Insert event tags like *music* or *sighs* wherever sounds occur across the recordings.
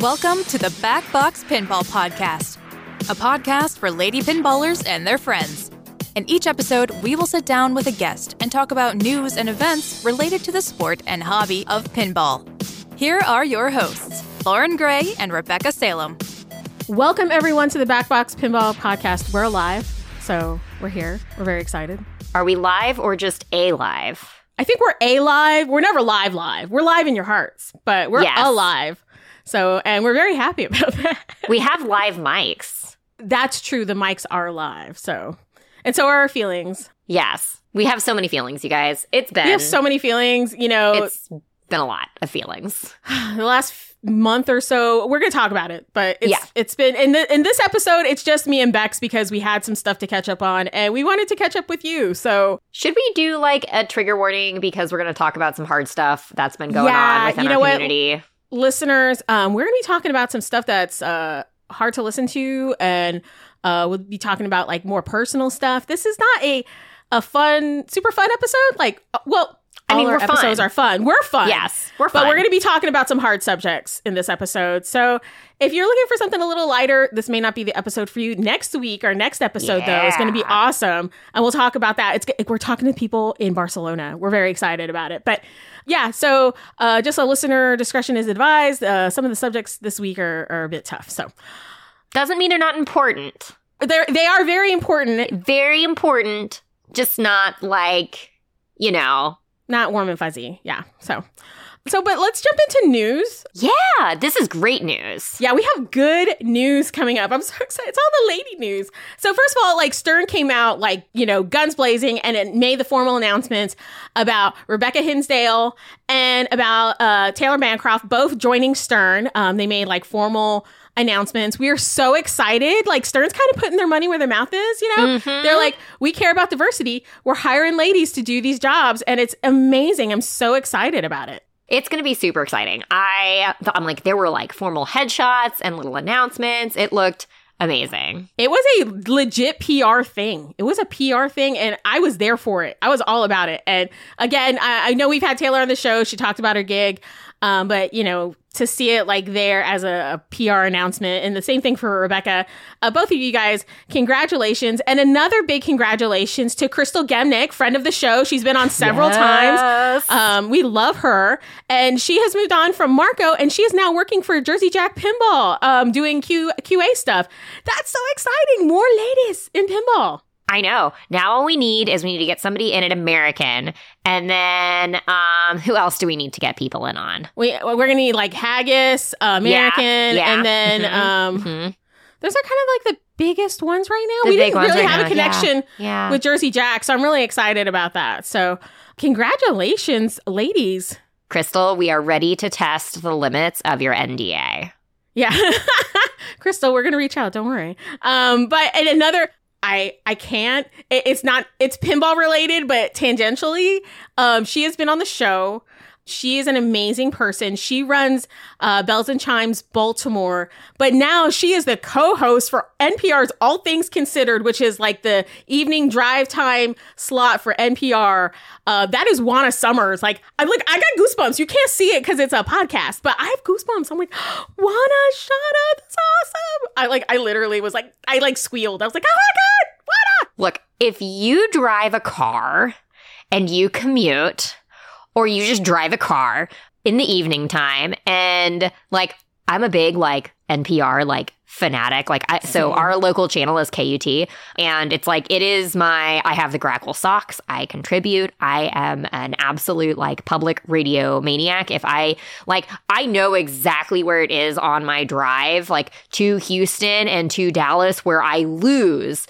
Welcome to the Back Box Pinball Podcast, a podcast for lady pinballers and their friends. In each episode, we will sit down with a guest and talk about news and events related to the sport and hobby of pinball. Here are your hosts, Lauren Gray and Rebecca Salem. Welcome, everyone, to the Backbox Pinball Podcast. We're live, so we're here. We're very excited. Are we live or just a live? I think we're a live. We're never live live. We're live in your hearts, but we're Yes. alive. So, and we're very happy *laughs* about that. We have live mics. That's true. The mics are live. So, and so are our feelings. Yes. We have so many feelings, you guys. It's been We have so many feelings. You know, it's been a lot of feelings. *sighs* the last month or so, we're going to talk about it, but it's, Yeah. it's been in the, in this episode, it's just me and Bex because we had some stuff to catch up on and we wanted to catch up with you. So, Should we do like a trigger warning because we're going to talk about some hard stuff that's been going Yeah, on within you our know what? Listeners, um, we're going to be talking about some stuff that's uh, hard to listen to, and uh, we'll be talking about like more personal stuff. This is not a a fun, super fun episode. Like, uh, well, I all mean, our we're fun. episodes are fun. We're fun. Yes, we're fun. But we're going to be talking about some hard subjects in this episode. So if you're looking for something a little lighter, this may not be the episode for you. Next week, our next episode, though, is going to be awesome. And we'll talk about that. It's We're talking to people in Barcelona. We're very excited about it. But yeah, so uh, just a listener discretion is advised. Uh, some of the subjects this week are, are a bit tough. So Doesn't mean they're not important. they're, they are very important, Very important, just not like, you know. Not warm and fuzzy. Yeah. So, so, but let's jump into news. Yeah, this is great news. Yeah, we have good news coming up. I'm so excited. It's all the lady news. So first of all, like Stern came out like, you know, guns blazing and it made the formal announcements about Rebecca Hinsdale and about uh, Taylor Bancroft both joining Stern. Um, they made like formal announcements. We are so excited. Like Stern's kind of putting their money where their mouth is, you know? Mhm. They're like, we care about diversity. We're hiring ladies to do these jobs and it's amazing. I'm so excited about it. It's going to be super exciting. I I'm like there were like formal headshots and little announcements. It looked amazing. It was a legit PR thing. It was a PR thing, and I was there for it. I was all about it. And again, I, I know we've had Taylor on the show. She talked about her gig, um, but you know, to see it like there as a, a PR announcement, and the same thing for Rebecca. Uh, both of you guys, congratulations, and another big congratulations to Crystal Gemnick, friend of the show. She's been on several times. Um, we love her, and she has moved on from Marco, and she is now working for Jersey Jack Pinball, um, doing Q QA stuff. That's so exciting! More ladies in pinball. I know. Now all we need is we need to get somebody in an American, and then um, who else do we need to get people in on? We we're gonna need like haggis, uh, American, yeah. and then Mhm, um, Mhm. those are kind of like the biggest ones right now. The we didn't really right have a now, connection Yeah. with Jersey Jack, so I'm really excited about that. So, congratulations, ladies! Crystal, we are ready to test the limits of your NDA. Yeah. *laughs* Crystal, we're going to reach out. Don't worry. Um, but and another, I, I can't, it- it's not, it's pinball related, but tangentially, um, she has been on the show. She is an amazing person. She runs uh, Belles and Chimes Baltimore, but now she is the co-host for NPR's All Things Considered, which is like the evening drive time slot for NPR. Uh, that is Juana Summers. Like, I look, I got goosebumps. You can't see it because it's a podcast, but I have goosebumps. I'm like, *gasps* Juana, shut up! That's awesome. I like, I literally was like, I like squealed. I was like, oh my god, Juana! Look, if you drive a car and you commute, or you just drive a car in the evening time, and like I'm a big like NPR like fanatic. Like I so our local channel is KUT, and it's like it is my I have the Grackle socks. I contribute. I am an absolute like public radio maniac. If I like I know exactly where it is on my drive, like to Houston and to Dallas, where I lose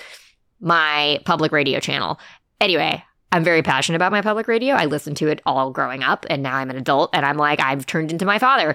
my public radio channel. Anyway, I'm very passionate about my public radio. I listened to it all growing up, and now I'm an adult, and I'm like, I've turned into my father.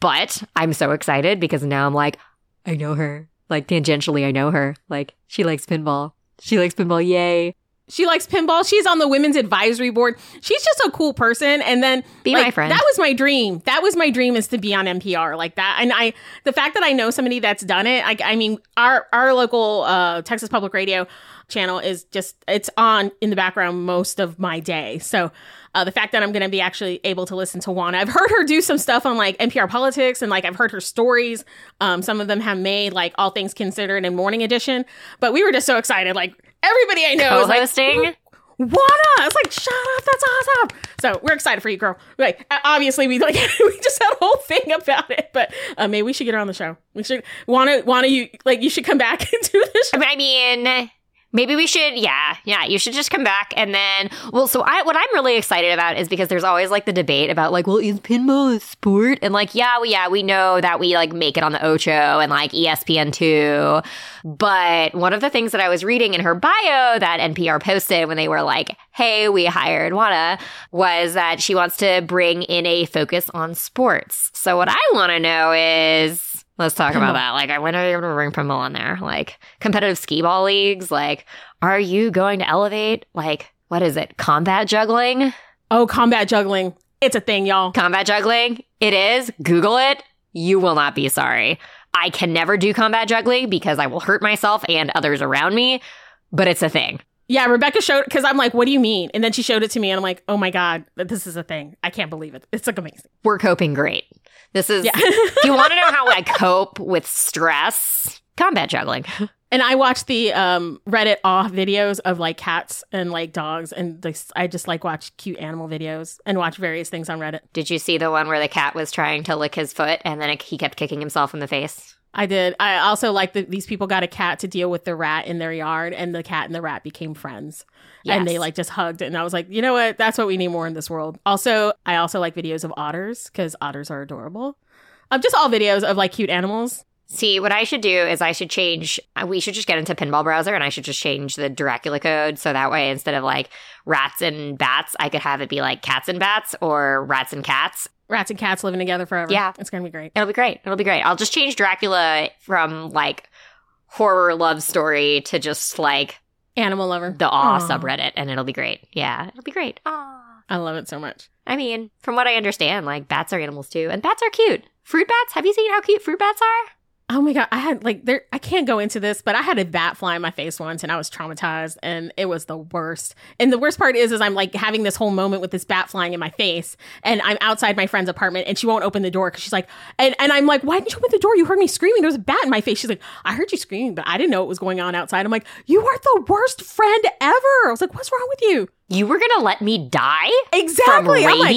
But I'm so excited because now I'm like, I know her. Like, tangentially, I know her. Like, she likes pinball. She likes pinball. Yay. She likes pinball. She's on the women's advisory board. She's just a cool person. And then Be like, my friend. That was my dream. That was my dream is to be on NPR like that. And I, the fact that I know somebody that's done it, I, I mean, our our local uh, Texas Public Radio channel is just it's on in the background most of my day. So uh, the fact that I'm going to be actually able to listen to Juana, I've heard her do some stuff on like NPR politics and like I've heard her stories. Um, some of them have made like All Things Considered and Morning Edition, but we were just so excited. Like everybody I know is like, Co-hosting. Juana, it's like shut up, that's awesome. So we're excited for you, girl. Like obviously we like *laughs* we just had a whole thing about it, but uh, maybe we should get her on the show. We should Juana, Juana, you like you should come back *laughs* and do this. I mean, maybe we should. Yeah, yeah. You should just come back and then. Well, so I what I'm really excited about is because there's always like the debate about like, well, is pinball a sport? And like, yeah, well, yeah, we know that we like make it on the Ocho and like E ESPN two. But one of the things that I was reading in her bio that NPR posted when they were like, "Hey, we hired Juana," was that she wants to bring in a focus on sports. So what I want to know is. Let's talk about that. Like, when are you going to bring pinball on there? Like, competitive skee ball leagues? Like, are you going to elevate, like, what is it? Combat juggling? Oh, combat juggling. It's a thing, y'all. Combat juggling? It is. Google it. You will not be sorry. I can never do combat juggling because I will hurt myself and others around me, but it's a thing. Yeah, Rebecca showed because I'm like, what do you mean? And then she showed it to me, and I'm like, oh my god, this is a thing. I can't believe it. It's like amazing. We're coping great. This is, Yeah. if you want to know how I *laughs* cope with stress, combat juggling. *laughs* And I watch the um, Reddit off videos of like cats and like dogs, and this, I just like watch cute animal videos and watch various things on Reddit. Did you see the one where the cat was trying to lick his foot and then it, he kept kicking himself in the face? I did. I also like that these people got a cat to deal with the rat in their yard, and the cat and the rat became friends, and they like just hugged. And I was like, you know what? That's what we need more in this world. Also, I also like videos of otters because otters are adorable. Um, just all videos of like cute animals. See, what I should do is I should change. uh, We should just get into Pinball Browser and I should just change the Dracula code so that way instead of like rats and bats, I could have it be like cats and bats or rats and cats. Rats and cats living together forever. Yeah. it's gonna be great. It'll be great. It'll be great. I'll just change Dracula from like horror love story to just like Animal lover. the awe Aw. subreddit and it'll be great. Yeah, it'll be great. Aw. I love it so much. I mean, from what I understand, like bats are animals too, and bats are cute. Fruit bats. Have you seen how cute fruit bats are? Oh my god, I had like there I can't go into this, but I had a bat fly in my face once and I was traumatized and it was the worst. And the worst part is is I'm like having this whole moment with this bat flying in my face and I'm outside my friend's apartment and she won't open the door cuz she's like and, and I'm like, "Why didn't you open the door? You heard me screaming. There was a bat in my face." She's like, "I heard you screaming, but I didn't know what was going on outside." I'm like, "You are the worst friend ever." I was like, "What's wrong with you?" You were gonna let me die Exactly. from I'm like.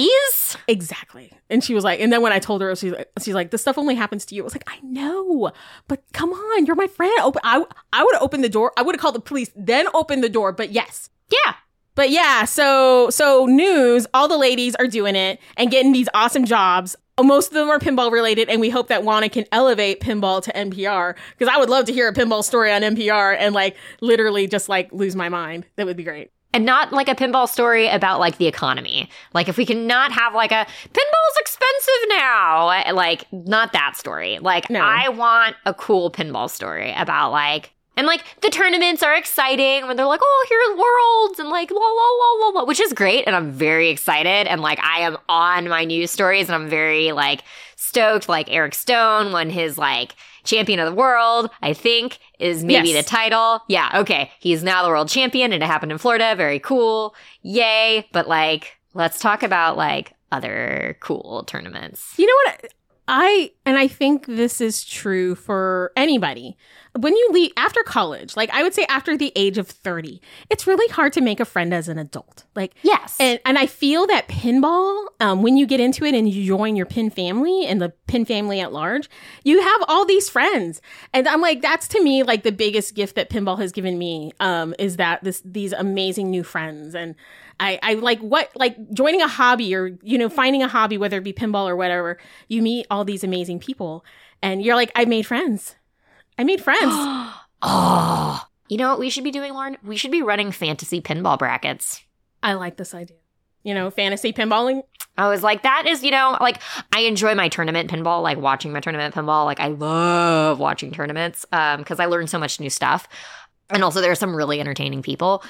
Exactly. And she was like, and then when I told her, she's like, she's like, this stuff only happens to you. I was like, I know, but come on, you're my friend. Open. I I would have opened the door. I would have called the police, then opened the door. But yes, yeah. but yeah. So so news. All the ladies are doing it and getting these awesome jobs. Most of them are pinball related, and we hope that Juana can elevate pinball to NPR because I would love to hear a pinball story on NPR and like literally just like lose my mind. That would be great. And not like a pinball story about like the economy. Like if we cannot have like a pinball's expensive now, like not that story. Like No. I want a cool pinball story about like and like the tournaments are exciting when they're like, oh, here's worlds and like la la la la la, which is great, and I'm very excited. And like I am on my news stories, and I'm very like stoked. Like Eric Stone won his like champion of the world, I think, is maybe Yes. the title. Yeah, okay. He's now the world champion and it happened in Florida. Very cool. Yay. But like, let's talk about like other cool tournaments. You know what? I and I think this is true for anybody. When you leave after college, like I would say after the age of 30, it's really hard to make a friend as an adult. Like Yes. and and I feel that pinball, um, when you get into it and you join your pin family and the pin family at large, you have all these friends, and I'm like, that's to me like the biggest gift that pinball has given me, um, is that this these amazing new friends, and I I like what like joining a hobby or you know finding a hobby whether it be pinball or whatever, you meet all these amazing people, and you're like, I made friends, I made friends. oh. *gasps* You know what we should be doing, Lauren? We should be running fantasy pinball brackets. I like this idea. You know, fantasy pinballing. I was like, that is, you know, like I enjoy my tournament pinball, like watching my tournament pinball. Like I love watching tournaments um, because I learn so much new stuff. And also, there are some really entertaining people.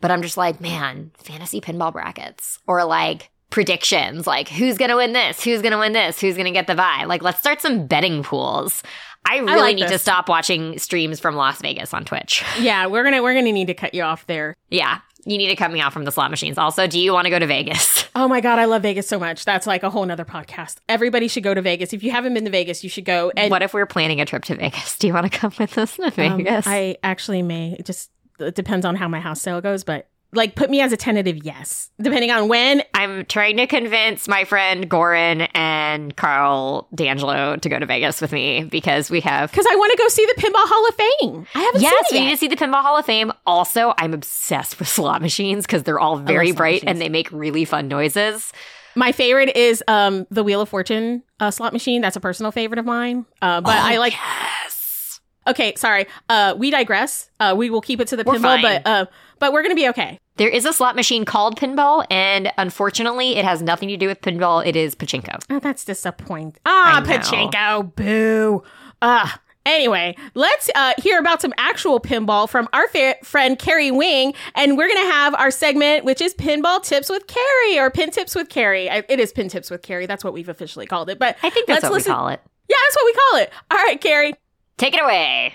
but I'm just like, man, fantasy pinball brackets or like predictions, like who's going to win this? Who's going to win this? Who's going to get the buy? Like, let's start some betting pools. I really like need to stop watching streams from Las Vegas on Twitch. *laughs* Yeah, we're gonna we're gonna need to cut you off there. yeah. You need to cut me off from the slot machines. Also, do you want to go to Vegas? *laughs* Oh my god, I love Vegas so much. That's like a whole nother podcast. Everybody should go to Vegas. If you haven't been to Vegas, you should go. And what if we're planning a trip to Vegas? *laughs* Do you want to come with us to um, Vegas? I actually may. It just it depends on how my house sale goes, but like put me as a tentative yes, depending on when. I'm trying to convince my friend Goran and Carl D'Angelo to go to Vegas with me because we have. Because I want to go see the Pinball Hall of Fame. I haven't Yes, we it need to see the Pinball Hall of Fame. Also, I'm obsessed with slot machines because they're all very bright machines. and they make really fun noises. My favorite is um the Wheel of Fortune uh, slot machine. That's a personal favorite of mine. Uh, but I like. Yes. Okay, sorry. Uh, we digress. Uh, we will keep it to the We're pinball, fine. but uh, but we're gonna be okay. There is a slot machine called Pinball, and unfortunately, it has nothing to do with pinball. It is pachinko. Oh, that's disappointing. Ah, know. Pachinko, boo. Ah. Anyway, let's uh, hear about some actual pinball from our fa- friend Carrie Wing, and we're gonna have our segment, which is Pinball Tips with Carrie or Pin Tips with Carrie. I, it is Pin Tips with Carrie. That's what we've officially called it. But I think that's let's what listen- we call it. Yeah, that's what we call it. All right, Carrie. Take it away.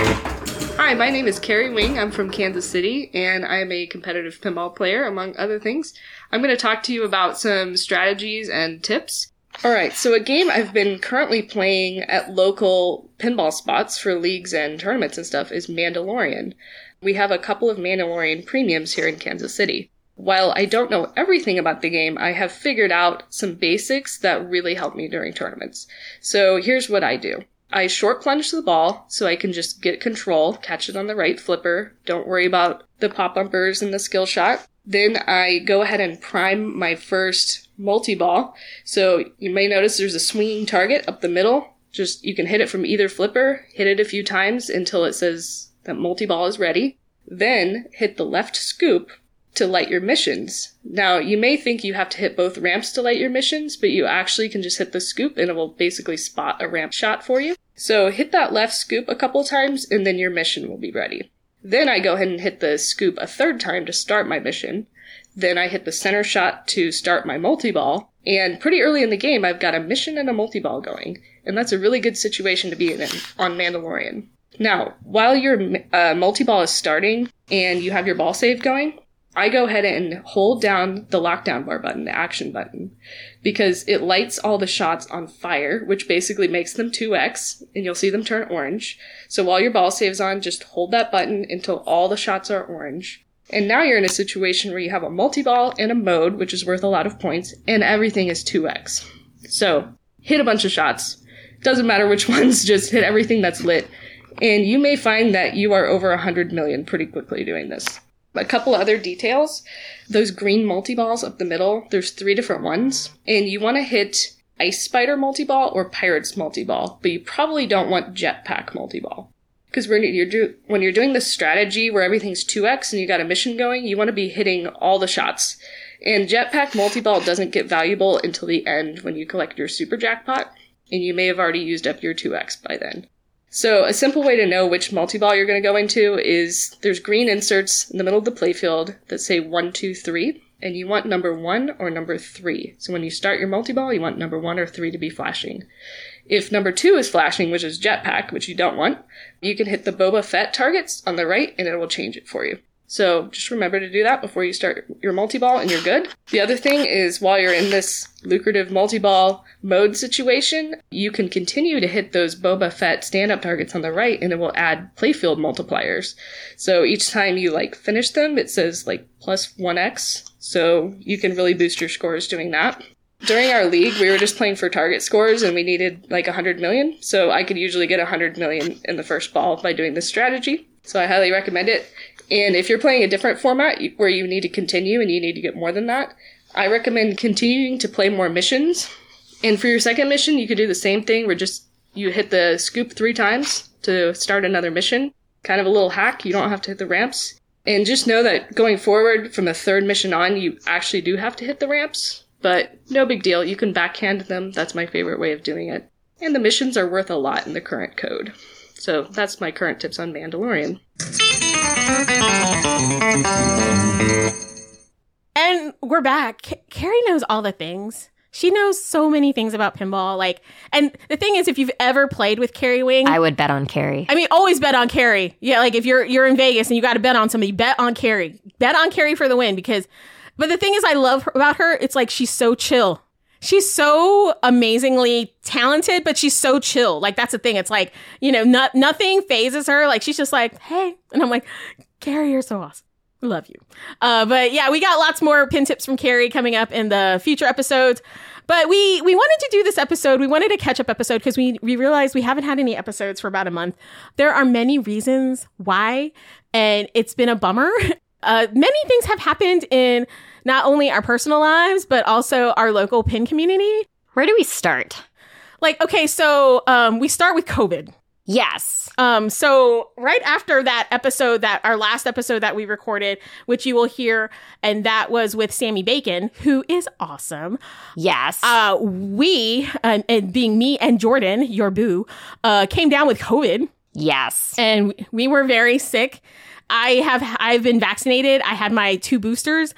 Hi, my name is Carrie Wing. I'm from Kansas City, and I'm a competitive pinball player, among other things. I'm going to talk to you about some strategies and tips. Alright, so a game I've been currently playing at local pinball spots for leagues and tournaments and stuff is Mandalorian. We have a couple of Mandalorian premiums here in Kansas City. While I don't know everything about the game, I have figured out some basics that really help me during tournaments. So here's what I do. I short plunge the ball so I can just get control, catch it on the right flipper, don't worry about the pop bumpers and the skill shot. Then I go ahead and prime my first multi ball. So you may notice there's a swinging target up the middle. Just you can hit it from either flipper, hit it a few times until it says that multi ball is ready. Then hit the left scoop to light your missions. Now, you may think you have to hit both ramps to light your missions, but you actually can just hit the scoop and it will basically spot a ramp shot for you. So hit that left scoop a couple times and then your mission will be ready. Then I go ahead and hit the scoop a third time to start my mission. Then I hit the center shot to start my multi-ball. And pretty early in the game, I've got a mission and a multi-ball going. And that's a really good situation to be in on Mandalorian. Now, while your uh, multi-ball is starting and you have your ball save going, I go ahead and hold down the lockdown bar button, the action button, because it lights all the shots on fire, which basically makes them 2x, and you'll see them turn orange. So while your ball saves on, just hold that button until all the shots are orange. And now you're in a situation where you have a multi-ball and a mode, which is worth a lot of points, and everything is 2x. So, hit a bunch of shots. Doesn't matter which *laughs* ones, just hit everything that's lit. And you may find that you are over 100 million pretty quickly doing this. A couple other details. Those green multi-balls up the middle, there's three different ones. And you want to hit Ice Spider multi-ball or Pirates multi-ball, but you probably don't want Jetpack multi-ball. Because when you're do- when you're doing this strategy where everything's 2x and you got a mission going, you want to be hitting all the shots. And Jetpack multi-ball doesn't get valuable until the end when you collect your super jackpot, and you may have already used up your 2x by then. So a simple way to know which multi-ball you're going to go into is there's green inserts in the middle of the playfield that say one, two, three, and you want number one or number three. So when you start your multi-ball, you want number one or three to be flashing. If number two is flashing, which is jetpack, which you don't want, you can hit the Boba Fett targets on the right and it will change it for you. So just remember to do that before you start your multi-ball and you're good. The other thing is while you're in this lucrative multi-ball mode situation, you can continue to hit those Boba Fett stand-up targets on the right and it will add playfield multipliers. So each time you like finish them, it says like plus 1x. So you can really boost your scores doing that. During our league, we were just playing for target scores and we needed like 100 million. So I could usually get 100 million in the first ball by doing this strategy. So I highly recommend it. And if you're playing a different format where you need to continue and you need to get more than that, I recommend continuing to play more missions. And for your second mission, you could do the same thing where just you hit the scoop three times to start another mission. Kind of a little hack. You don't have to hit the ramps. And just know that going forward from the third mission on, you actually do have to hit the ramps. But no big deal. You can backhand them. That's my favorite way of doing it. And the missions are worth a lot in the current code. So that's my current tips on Mandalorian. And we're back. Ca- Carrie knows all the things. She knows so many things about pinball. Like, and the thing is, if you've ever played with Carrie Wing, I would bet on Carrie. I mean, always bet on Carrie. Yeah, like if you're you're in Vegas and you got to bet on somebody, bet on Carrie. Bet on Carrie for the win because. But the thing is, I love her, about her. It's like she's so chill. She's so amazingly talented, but she's so chill. Like that's the thing. It's like you know, not, nothing phases her. Like she's just like, hey, and I'm like, Carrie, you're so awesome. Love you. Uh, but yeah, we got lots more pin tips from Carrie coming up in the future episodes. But we we wanted to do this episode. We wanted a catch up episode because we we realized we haven't had any episodes for about a month. There are many reasons why, and it's been a bummer. *laughs* Uh, many things have happened in not only our personal lives but also our local pin community. Where do we start? Like, okay, so um, we start with COVID. Yes. Um, so right after that episode, that our last episode that we recorded, which you will hear, and that was with Sammy Bacon, who is awesome. Yes. Uh, we, uh, and being me and Jordan, your boo, uh, came down with COVID, yes. and we were very sick. I have I've been vaccinated. I had my two boosters.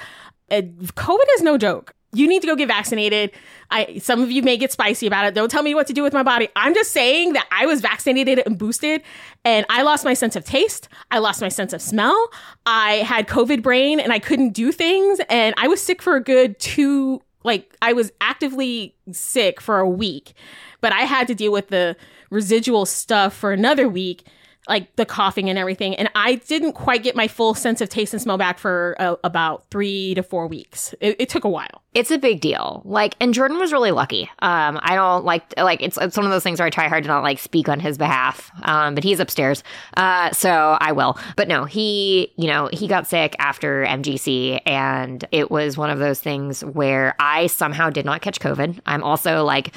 Uh, COVID is no joke. You need to go get vaccinated. I some of you may get spicy about it. Don't tell me what to do with my body. I'm just saying that I was vaccinated and boosted and I lost my sense of taste. I lost my sense of smell. I had COVID brain and I couldn't do things and I was sick for a good 2 like I was actively sick for a week. But I had to deal with the residual stuff for another week like the coughing and everything. And I didn't quite get my full sense of taste and smell back for uh, about three to four weeks. It, it, took a while. It's a big deal. Like, and Jordan was really lucky. Um, I don't like, like, it's, it's one of those things where I try hard to not like speak on his behalf. Um, but he's upstairs. Uh, so I will. But no, he, you know, he got sick after MGC and it was one of those things where I somehow did not catch COVID. I'm also like,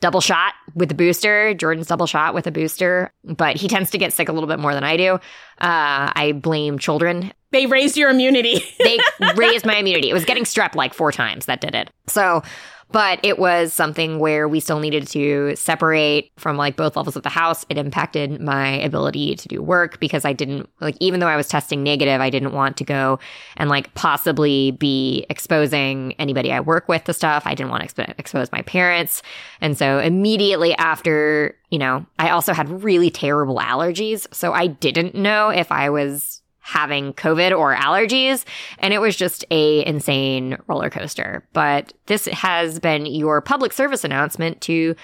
double shot with the booster. Jordan's double shot with a booster, but he tends to get sick a little bit more than I do. Uh, I blame children. They raised your immunity. they *laughs* raised my immunity. It was getting strep like four times that did it. So, but it was something where we still needed to separate from like both levels of the house. It impacted my ability to do work because I didn't like, even though I was testing negative, I didn't want to go and like possibly be exposing anybody I work with to stuff. I didn't want to exp- expose my parents. And so immediately after, you know, I also had really terrible allergies. So I didn't know if I was having COVID or allergies. And it was just a insane roller coaster. But this has been your public service announcement to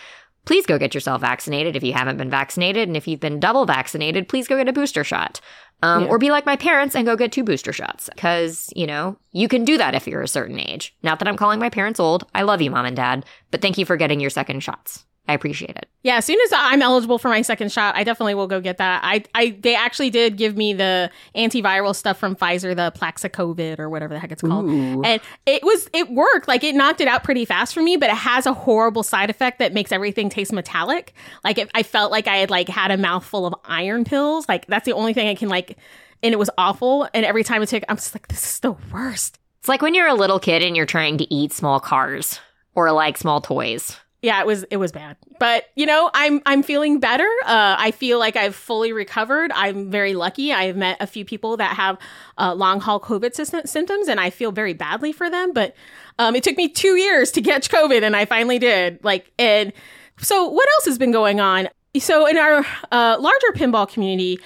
please go get yourself vaccinated if you haven't been vaccinated. And if you've been double vaccinated, please go get a booster shot. Um, Yeah. Or be like my parents and go get two booster shots. Because, you know, you can do that if you're a certain age. Not that I'm calling my parents old. I love you, mom and dad. But thank you for getting your second shots. I appreciate it. yeah, as soon as I'm eligible for my second shot, I definitely will go get that. I, I, they actually did give me the antiviral stuff from Pfizer, the Plaxacovid or whatever the heck it's called, and it was it worked. Like it knocked it out pretty fast for me, but it has a horrible side effect that makes everything taste metallic. Like it, I felt like I had like had a mouthful of iron pills. Like that's the only thing I can like, and it was awful. And every time I took, I'm just like, this is the worst. It's like when you're a little kid and you're trying to eat small cars or like small toys. Yeah it was it was bad. But you know i'm i'm feeling better. Uh, i feel like i've fully recovered. I'm very lucky. I've met a few people that have uh, long haul covid symptoms and i feel very badly for them. But um, it took me two years to catch covid and i finally did. Like and so what else has been going on? So in our uh, larger pinball community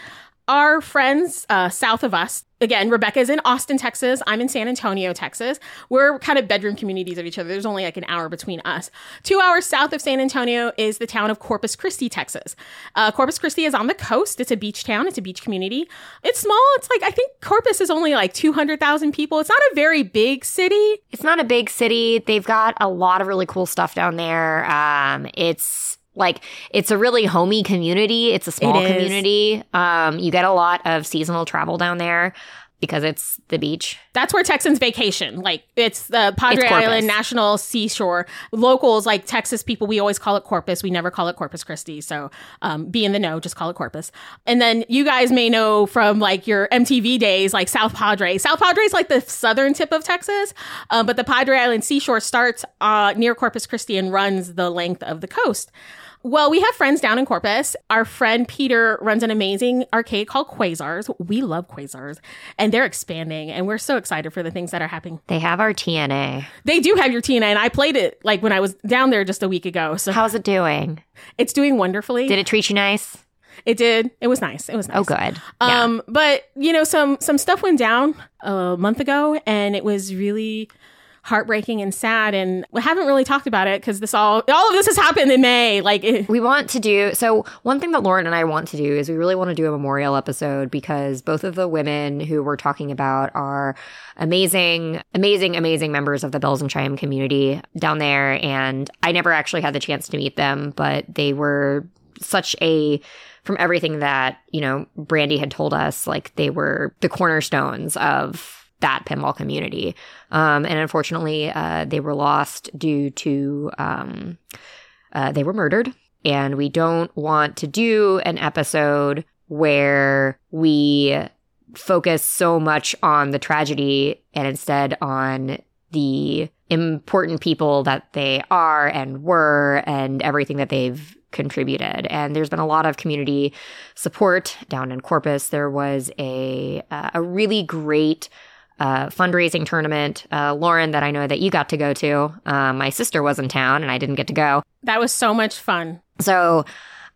our friends uh, south of us again rebecca's in austin texas. I'm in san antonio texas. We're kind of bedroom communities of each other. There's only like an hour between us. Two hours south of san antonio is the town of corpus christi texas. Uh, corpus christi is on the coast. It's a beach town. It's a beach community. It's small. It's like i think corpus is only like 200000 people. It's not a very big city. It's not a big city. They've got a lot of really cool stuff down there. Um, it's like it's a really homey community. It's a small It community. Um, you get a lot of seasonal travel down there. Because it's the beach. That's where Texans vacation. Like it's the Padre It's Island National Seashore. Locals, like Texas people, we always call it Corpus. We never call it Corpus Christi. So um, be in the know, just call it Corpus. And then you guys may know from like your MTV days, like South Padre. South Padre is like the southern tip of Texas, um, but the Padre Island Seashore starts uh, near Corpus Christi and runs the length of the coast. Well, we have friends down in Corpus. Our friend Peter runs an amazing arcade called Quasars. We love Quasars, and they're expanding, and we're so excited for the things that are happening. They have our TNA. They do have your TNA, and I played it like when I was down there just a week ago. So How's it doing? it's doing wonderfully. Did it treat you nice? It did. It was nice. It was nice. Oh, good. Yeah. Um, but you know, some some stuff went down a month ago, and it was really heartbreaking and sad. And we haven't really talked about it because this all all of this has happened in May. Like, it, We want to do so. One thing that Lauren and I want to do is we really want to do a memorial episode because both of the women who we're talking about are amazing, amazing, amazing members of the Belles and Chime community down there. And I never actually had the chance to meet them, but they were such a from everything that you know brandy had told us like they were the cornerstones of that pinball community. Um, and unfortunately uh, they were lost due to um, uh, they were murdered. And we don't want to do an episode where we focus so much on the tragedy and instead on the important people that they are and were and everything that they've contributed. And there's been a lot of community support down in corpus. There was a uh, a really great uh, fundraising tournament uh, lauren that i know that you got to go to uh, my sister was in town and i didn't get to go that was so much fun. so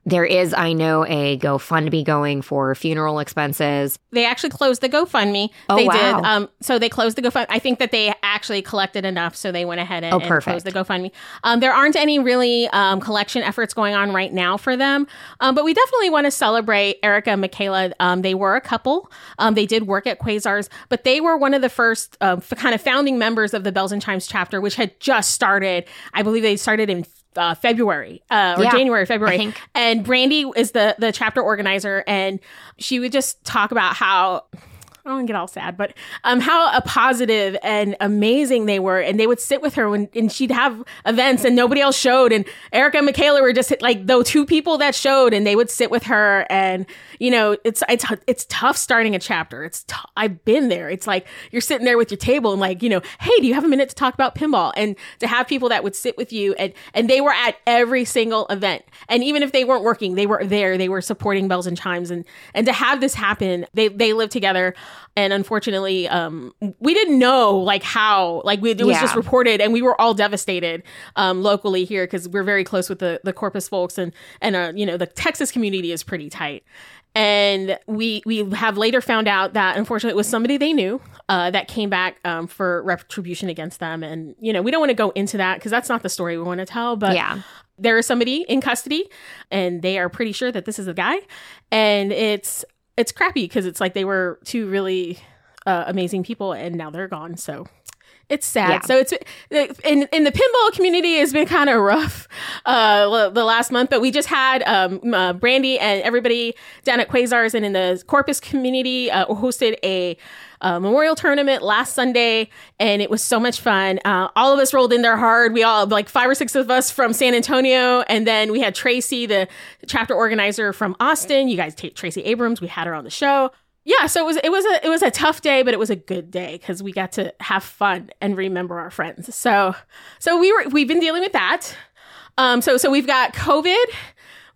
there is, I know, a GoFundMe going for funeral expenses. They actually closed the GoFundMe. Oh, they wow. did. Um, so they closed the GoFundMe. I think that they actually collected enough, so they went ahead and, Oh, and closed the GoFundMe. Um, there aren't any really um, collection efforts going on right now for them, um, but we definitely want to celebrate Erica and Michaela. Um, they were a couple. Um, they did work at Quasars, but they were one of the first um, f- kind of founding members of the Belles and Chimes chapter, which had just started. I believe they started in. Uh, February uh, or Yeah, January, February, I think. and Brandy is the the chapter organizer, and she would just talk about how I don't get all sad, but um, how a positive and amazing they were, and they would sit with her when and she'd have events and nobody else showed, and Erica and Michaela were just like the two people that showed, and they would sit with her, and you know it's it's it's tough starting a chapter. It's t- I've been there. It's like you're sitting there with your table and like you know, hey, do you have a minute to talk about pinball? And to have people that would sit with you, and and they were at every single event, and even if they weren't working, they were there. They were supporting belles and chimes, and and to have this happen, they they lived together and unfortunately um we didn't know like how like we, it was Yeah. just reported and we were all devastated um locally here because we're very close with the the corpus folks and and uh you know the texas community is pretty tight and we we have later found out that unfortunately it was somebody they knew uh, that came back um, for retribution against them and you know we don't want to go into that because that's not the story we want to tell but Yeah. there is somebody in custody and they are pretty sure that this is a guy and it's it's crappy because it's like they were two really uh, amazing people and now they're gone so it's sad Yeah. so it's in in the pinball community has been kind of rough *laughs* uh the last month but we just had um uh, brandy and everybody down at quasars and in the corpus community uh, hosted a uh, memorial tournament last Sunday, and it was so much fun. Uh, all of us rolled in there hard. We all, like five or six of us from San Antonio, and then we had Tracy, the chapter organizer from Austin. You guys, take Tracy Abrams, we had her on the show. Yeah, so it was it was a it was a tough day, but it was a good day because we got to have fun and remember our friends. So so we were we've been dealing with that. Um, so so we've got COVID.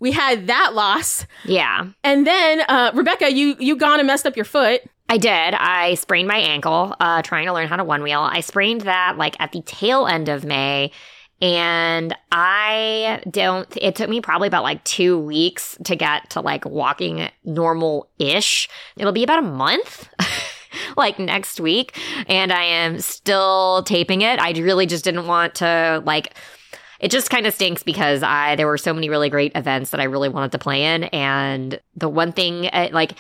We had that loss, Yeah. and then uh, Rebecca, you you gone and messed up your foot. I did. I sprained my ankle uh, trying to learn how to one wheel. I sprained that like at the tail end of May. And I don't, it took me probably about like two weeks to get to like walking normal ish. It'll be about a month. *laughs* like next week and I am still taping it. I really just didn't want to like it just kind of stinks because I there were so many really great events that I really wanted to play in and the one thing uh, like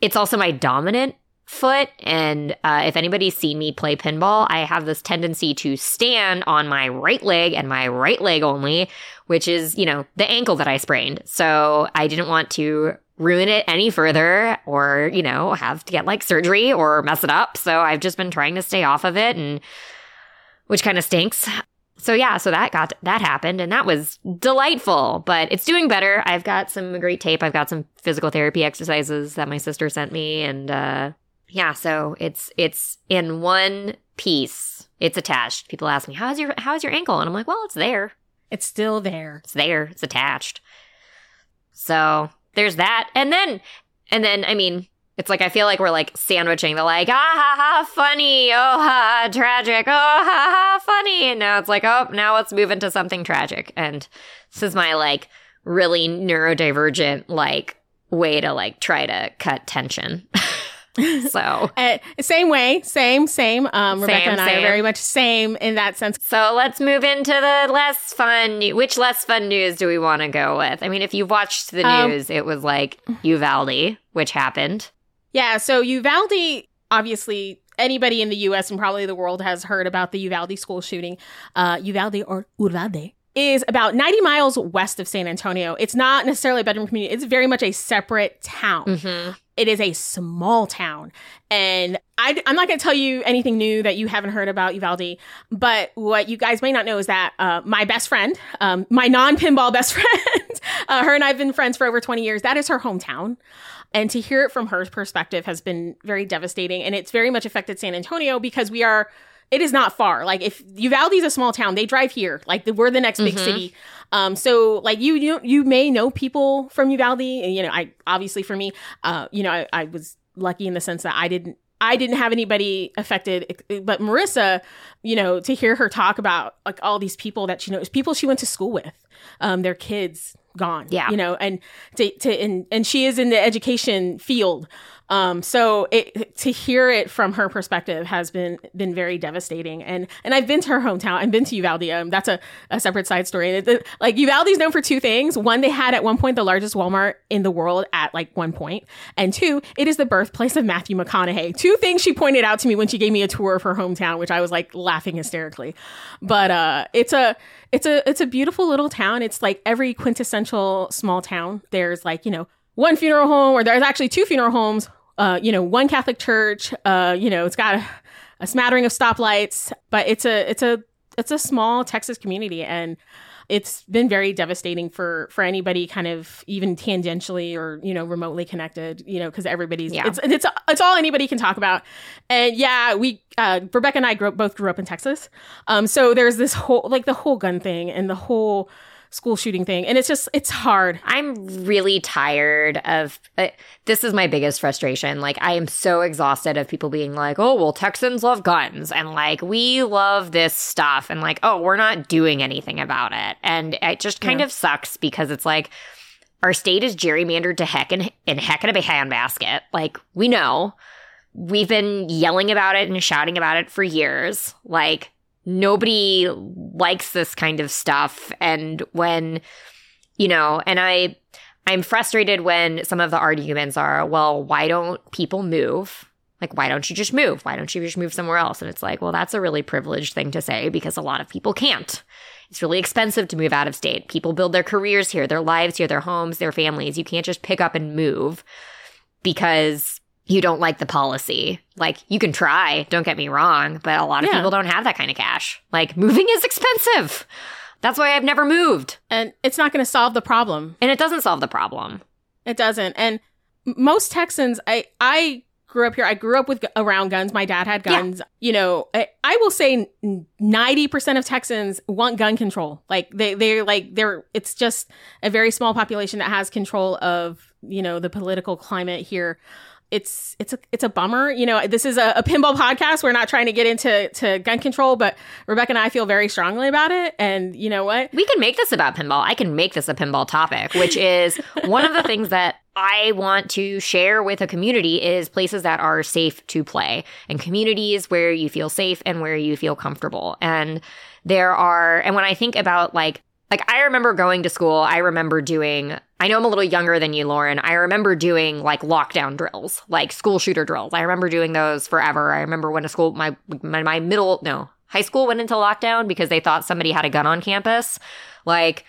it's also my dominant foot and uh, if anybody's seen me play pinball i have this tendency to stand on my right leg and my right leg only which is you know the ankle that i sprained so i didn't want to ruin it any further or, you know, have to get like surgery or mess it up. So I've just been trying to stay off of it and which kind of stinks. So yeah, so that got that happened and that was delightful, but it's doing better. I've got some great tape. I've got some physical therapy exercises that my sister sent me and uh yeah, so it's it's in one piece. It's attached. People ask me, "How's your how's your ankle?" And I'm like, "Well, it's there. It's still there. It's there. It's attached." So, there's that. And then and then I mean, it's like I feel like we're like sandwiching the like ah ha ha funny, oh ha tragic, oh ha ha funny. And now it's like, oh, now let's move into something tragic. And this is my like really neurodivergent like way to like try to cut tension. *laughs* *laughs* so Uh, same way, same, same. Um, Rebecca Same, and I are very much same in that sense. So let's move into the less fun. Which less fun news do we want to go with? I mean, if you watched the Um, news, it was like Uvalde, which happened. Yeah, so Uvalde, obviously, anybody in the US and probably the world has heard about the Uvalde school shooting. Uh, Uvalde or Uvalde is about 90 miles west of San Antonio. It's not necessarily a bedroom community, it's very much a separate town. Mm-hmm. It is a small town. And I, am not going to tell you anything new that you haven't heard about Uvalde. But what you guys may not know is that uh, my best friend, um, my non pinball best *laughs* friend, uh, her and I have been friends for over 20 years. That is her hometown. And to hear it from her perspective has been very devastating. And it's very much affected San Antonio because we are, it is not far. Like if Uvalde is a small town, they drive here. Like the, we're the next big Mhm. city. Um, so like you, you, you may know people from Uvalde. And, you know, I, obviously for me, uh, you know, I, I was lucky in the sense that I didn't, I didn't have anybody affected, but Marissa, you know, to hear her talk about like all these people that she knows, people she went to school with, um, their kids gone, Yeah. you know, and to, to and, and she is in the education field. Um, so it, to hear it from her perspective has been been very devastating. And and I've been to her hometown. I've been to Uvalde. Um, that's a, a separate side story. The- the- like known for two things. One, they had at one point the largest Walmart in the world at like one point, and two, it is the birthplace of Matthew McConaughey. Two things she pointed out to me when she gave me a tour of her hometown, which I was like laughing hysterically. But uh, it's a it's a it's a beautiful little town. It's like every quintessential small town. There's like you know one funeral home, or there's actually two funeral homes. Uh, you know, one Catholic church. Uh, you know, it's got a, a smattering of stoplights, but it's a it's a it's a small Texas community, and it's been very devastating for for anybody kind of even tangentially or you know remotely connected. You know, because everybody's Yeah. it's it's it's all anybody can talk about. And yeah, we uh, Rebecca and I grew, both grew up in Texas, um, so there's this whole like the whole gun thing and the whole school shooting thing, and it's just it's hard. I'm really tired of uh, this is my biggest frustration. Like I am so exhausted of people being like, "Oh, well Texans love guns." And like, "We love this stuff." And like, "Oh, we're not doing anything about it." And it just kind Yeah. of sucks because it's like our state is gerrymandered to heck and in heck in a handbasket. Like, we know. We've been yelling about it and shouting about it for years. Like nobody likes this kind of stuff and when you know, and I I'm frustrated when some of the arguments are, well, why don't people move? Like, why don't you just move? Why don't you just move somewhere else? And it's like, well, that's a really privileged thing to say because a lot of people can't. It's really expensive to move out of state. People build their careers here, their lives here, their homes, their families. You can't just pick up and move because you don't like the policy. Like, you can try, don't get me wrong, but a lot of Yeah. people don't have that kind of cash. Like, moving is expensive. That's why I've never moved. And it's not going to solve the problem. And it doesn't solve the problem. It doesn't. And most Texans, I I grew up here. I grew up with around guns. My dad had Yeah. guns. You know, I, I will say ninety percent of Texans want gun control. Like they they're like they're. It's just a very small population that has control of you know the political climate here. It's it's a it's a bummer. You know, this is a, a pinball podcast. We're not trying to get into to gun control, but Rebecca and I feel very strongly about it. And you know what? We can make this about pinball. I can make this a pinball topic, which is *laughs* one of the things that I want to share with a community is places that are safe to play and communities where you feel safe and where you feel comfortable. And there are, and when I think about like, like I remember going to school, I remember doing, I know I'm a little younger than you, Lauren. I remember doing like lockdown drills, like school shooter drills. I remember doing those forever. I remember when a school, my, my, my middle, no, high school went into lockdown because they thought somebody had a gun on campus. Like,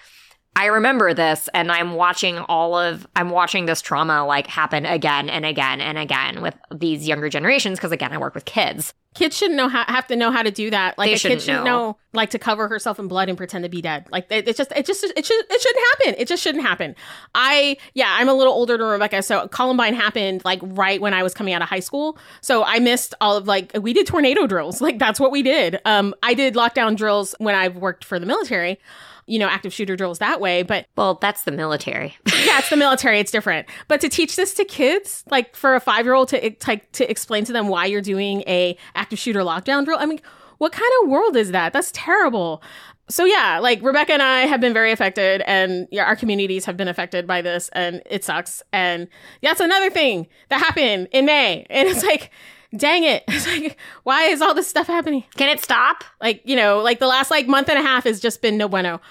I remember this and I'm watching all of I'm watching this trauma like happen again and again and again with these younger generations because again I work with kids. Kids shouldn't know how have to know how to do that. Like They a shouldn't kid shouldn't know. know. like to cover herself in blood and pretend to be dead. Like it, it's just it just it should it shouldn't happen. It just shouldn't happen. I yeah, I'm a little older than Rebecca, so Columbine happened like right when I was coming out of high school. So I missed all of like we did tornado drills. Like that's what we did. Um I did lockdown drills when I worked for the military. You know, active shooter drills that way, but Well, that's the military. *laughs* yeah, it's the military. It's different. But to teach this to kids, like for a five year old to like to explain to them why you're doing a active shooter lockdown drill, I mean, what kind of world is that? That's terrible. So yeah, like Rebecca and I have been very affected, and yeah, our communities have been affected by this, and it sucks. And that's another thing that happened in May, and it's like, dang it, *laughs* it's like, why is all this stuff happening? Can it stop? like you know like the last like month and a half has just been no bueno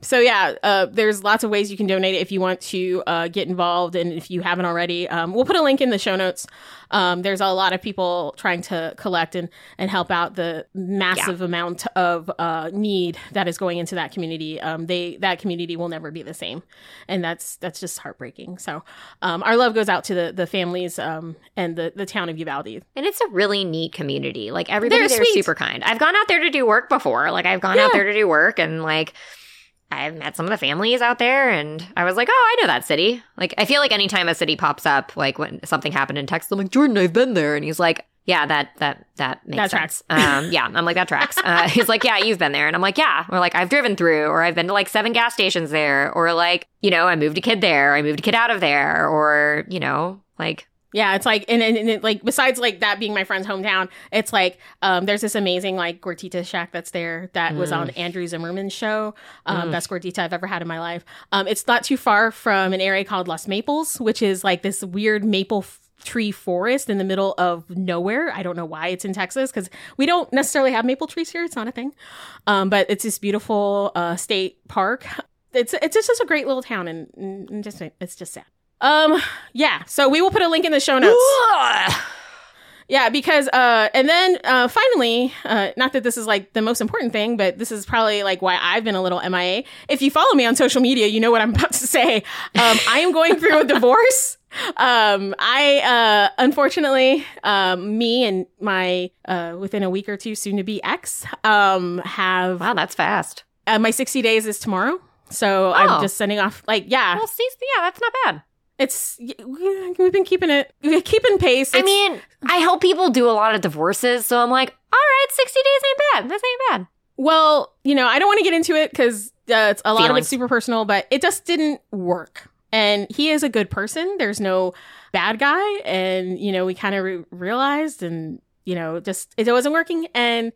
so yeah uh, there's lots of ways you can donate if you want to uh, get involved and if you haven't already. Um, we'll put a link in the show notes. Um, there's a lot of people trying to collect and, and help out the massive amount of uh, need that is going into that community. Um, they that community will never be the same. And that's that's just heartbreaking. So um, our love goes out to the the families um, and the, the town of uvalde. And it's a really neat community. Like everybody They're there's super kind. I've gone out there to do work before. Like I've gone out there to do work and like I've met some of the families out there and I was like, oh, I know that city. Like I feel like anytime a city pops up, like when something happened in Texas, I'm like, Jordan, I've been there. And he's like, yeah, that that that makes That sense. *laughs* um, yeah, I'm like that tracks. Uh, *laughs* he's like, yeah, you've been there, and I'm like, yeah. Or like I've driven through, or I've been to like seven gas stations there, or like you know, I moved a kid there, I moved a kid out of there, or you know, like Yeah, it's like and, and, and it, like besides like that being my friend's hometown, it's like um there's this amazing like gordita shack that's there that was on Andrew Zimmerman's show. Um best gordita I've ever had in my life. Um it's not too far from an area called Lost Maples, which is like this weird maple f- tree forest in the middle of nowhere. I don't know why it's in Texas cuz we don't necessarily have maple trees here. It's not a thing. Um but it's this beautiful uh state park. It's it's just a great little town and, and just it's just sad. Um yeah, so we will put a link in the show notes. Yeah, because uh and then uh finally, uh not that this is like the most important thing, but this is probably like why I've been a little MIA. If you follow me on social media, you know what I'm about to say. Um I am going through a *laughs* divorce. Um I uh unfortunately um me and my uh within a week or two soon to be ex um have wow, that's fast. uh, my 60 days is tomorrow. So I'm Oh. just sending off like yeah, Well, see, yeah, that's not bad. It's we've been keeping it keeping pace. I mean, I help people do a lot of divorces, so I'm like, all right, 60 days ain't bad. This ain't bad. Well, you know, I don't want to get into it because uh, it's a lot of Feelings. it's super personal, but it just didn't work. And he is a good person. There's no bad guy, and you know, we kind of re- realized, and you know, just it wasn't working. And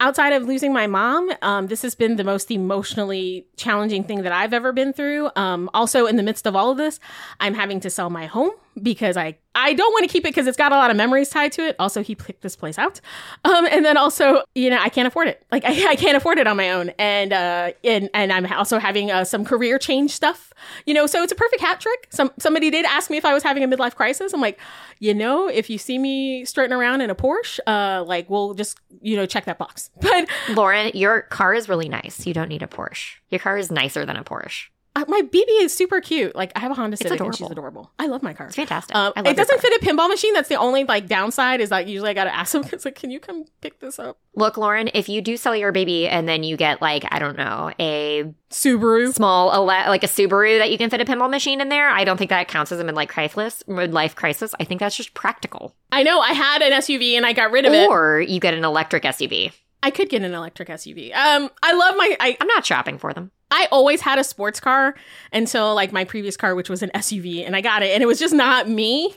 outside of losing my mom, um, this has been the most emotionally challenging thing that I've ever been through. Um, also, in the midst of all of this, I'm having to sell my home because I I don't want to keep it because it's got a lot of memories tied to it. Also, he picked this place out, um, and then also, you know, I can't afford it. Like *laughs* I, I can't afford it on my own, and uh, and and I'm also having uh, some career change stuff. You know, so it's a perfect hat trick. Some somebody did ask me if I was having a midlife crisis. I'm like, you know, if you see me strutting around in a Porsche, uh, like we'll just you know check that box. *laughs* But Lauren, your car is really nice. You don't need a Porsche. Your car is nicer than a Porsche. Uh, my BB is super cute. Like I have a Honda Civic, and she's adorable. I love my car. It's fantastic. Um, I love it doesn't car. fit a pinball machine. That's the only like downside. Is like usually I gotta ask them because like, can you come pick this up? Look, Lauren, if you do sell your baby and then you get like, I don't know, a Subaru. small, like a Subaru that you can fit a pinball machine in there, I don't think that counts as a midlife crisis. Midlife crisis. I think that's just practical. I know I had an SUV and I got rid of it. Or you get an electric SUV. I could get an electric SUV. Um, I love my. I I'm not shopping for them. I always had a sports car until like my previous car, which was an SUV, and I got it, and it was just not me.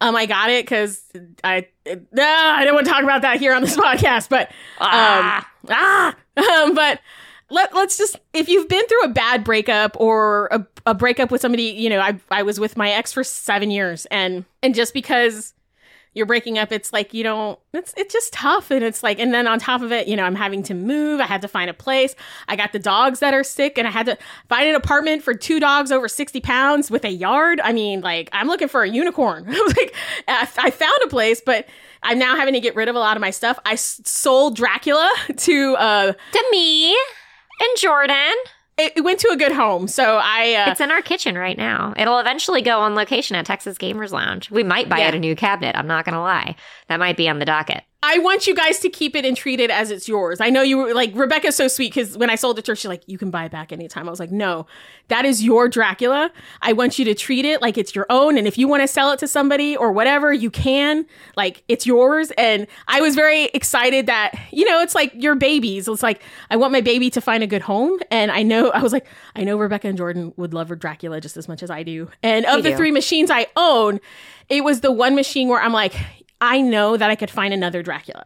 Um, I got it because I. No, I don't want to talk about that here on this *laughs* podcast, but Ah. um, ah, *laughs* um, but let let's just if you've been through a bad breakup or a, a breakup with somebody, you know, I I was with my ex for seven years, and and just because you're breaking up, it's like you don't. It's it's just tough, and it's like, and then on top of it, you know, I'm having to move. I had to find a place. I got the dogs that are sick, and I had to find an apartment for two dogs over sixty pounds with a yard. I mean, like I'm looking for a unicorn. *laughs* Like, I, I found a place, but I'm now having to get rid of a lot of my stuff. I sold Dracula *laughs* to uh to me and Jordan. It, it went to a good home. So I, uh, It's in our kitchen right now. It'll eventually go on location at Texas Gamers Lounge. We might buy Yeah. it a new cabinet. I'm not gonna lie. That might be on the docket. I want you guys to keep it and treat it as it's yours. I know you were like Rebecca's so sweet because when I sold it to her, she's like, "You can buy it back anytime." I was like, "No, that is your Dracula. I want you to treat it like it's your own, and if you want to sell it to somebody or whatever, you can. Like it's yours." And I was very excited that you know it's like your babies. It's like I want my baby to find a good home, and I know I was like, I know Rebecca and Jordan would love her Dracula just as much as I do. And of the do. three machines I own, it was the one machine where I'm like, I know that I could find another Dracula.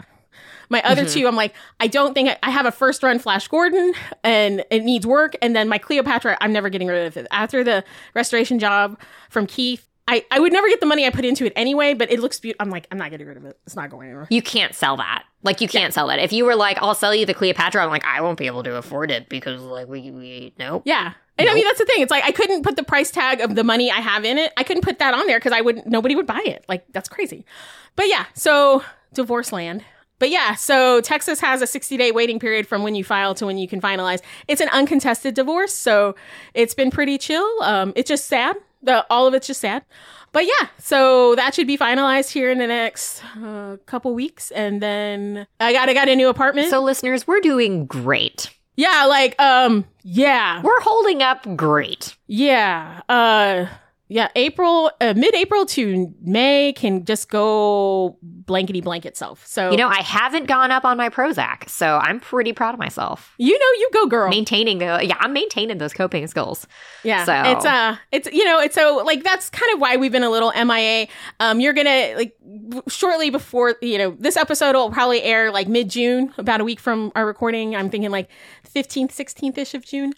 My other mm-hmm. two, I'm like, I don't think I, I have a first run Flash Gordon and it needs work. And then my Cleopatra, I'm never getting rid of it. After the restoration job from Keith, I, I would never get the money I put into it anyway, but it looks beautiful. I'm like, I'm not getting rid of it. It's not going anywhere. You can't sell that. Like you can't sell that. If you were like, I'll sell you the Cleopatra, I'm like, I won't be able to afford it because like we we nope. Yeah. And I mean, that's the thing. It's like, I couldn't put the price tag of the money I have in it. I couldn't put that on there because I wouldn't, nobody would buy it. Like, that's crazy. But yeah, so divorce land. But yeah, so Texas has a 60 day waiting period from when you file to when you can finalize. It's an uncontested divorce, so it's been pretty chill. Um, it's just sad. The all of it's just sad. But yeah, so that should be finalized here in the next uh, couple weeks, and then I got I got a new apartment. So listeners, we're doing great. yeah, like um, yeah, We're holding up great. yeah, uh, yeah. April, uh, mid April to May can just go blankety blank itself. So You know, I haven't gone up on my Prozac, so I'm pretty proud of myself. you know, you go, girl. Maintaining the yeah, I'm maintaining those coping skills. Yeah. So- it's uh it's you know, it's so like that's kind of why we've been a little MIA. Um you're going to like w- shortly before, you know, this episode will probably air like mid-June, about a week from our recording. I'm thinking like 15th, 16th-ish of June.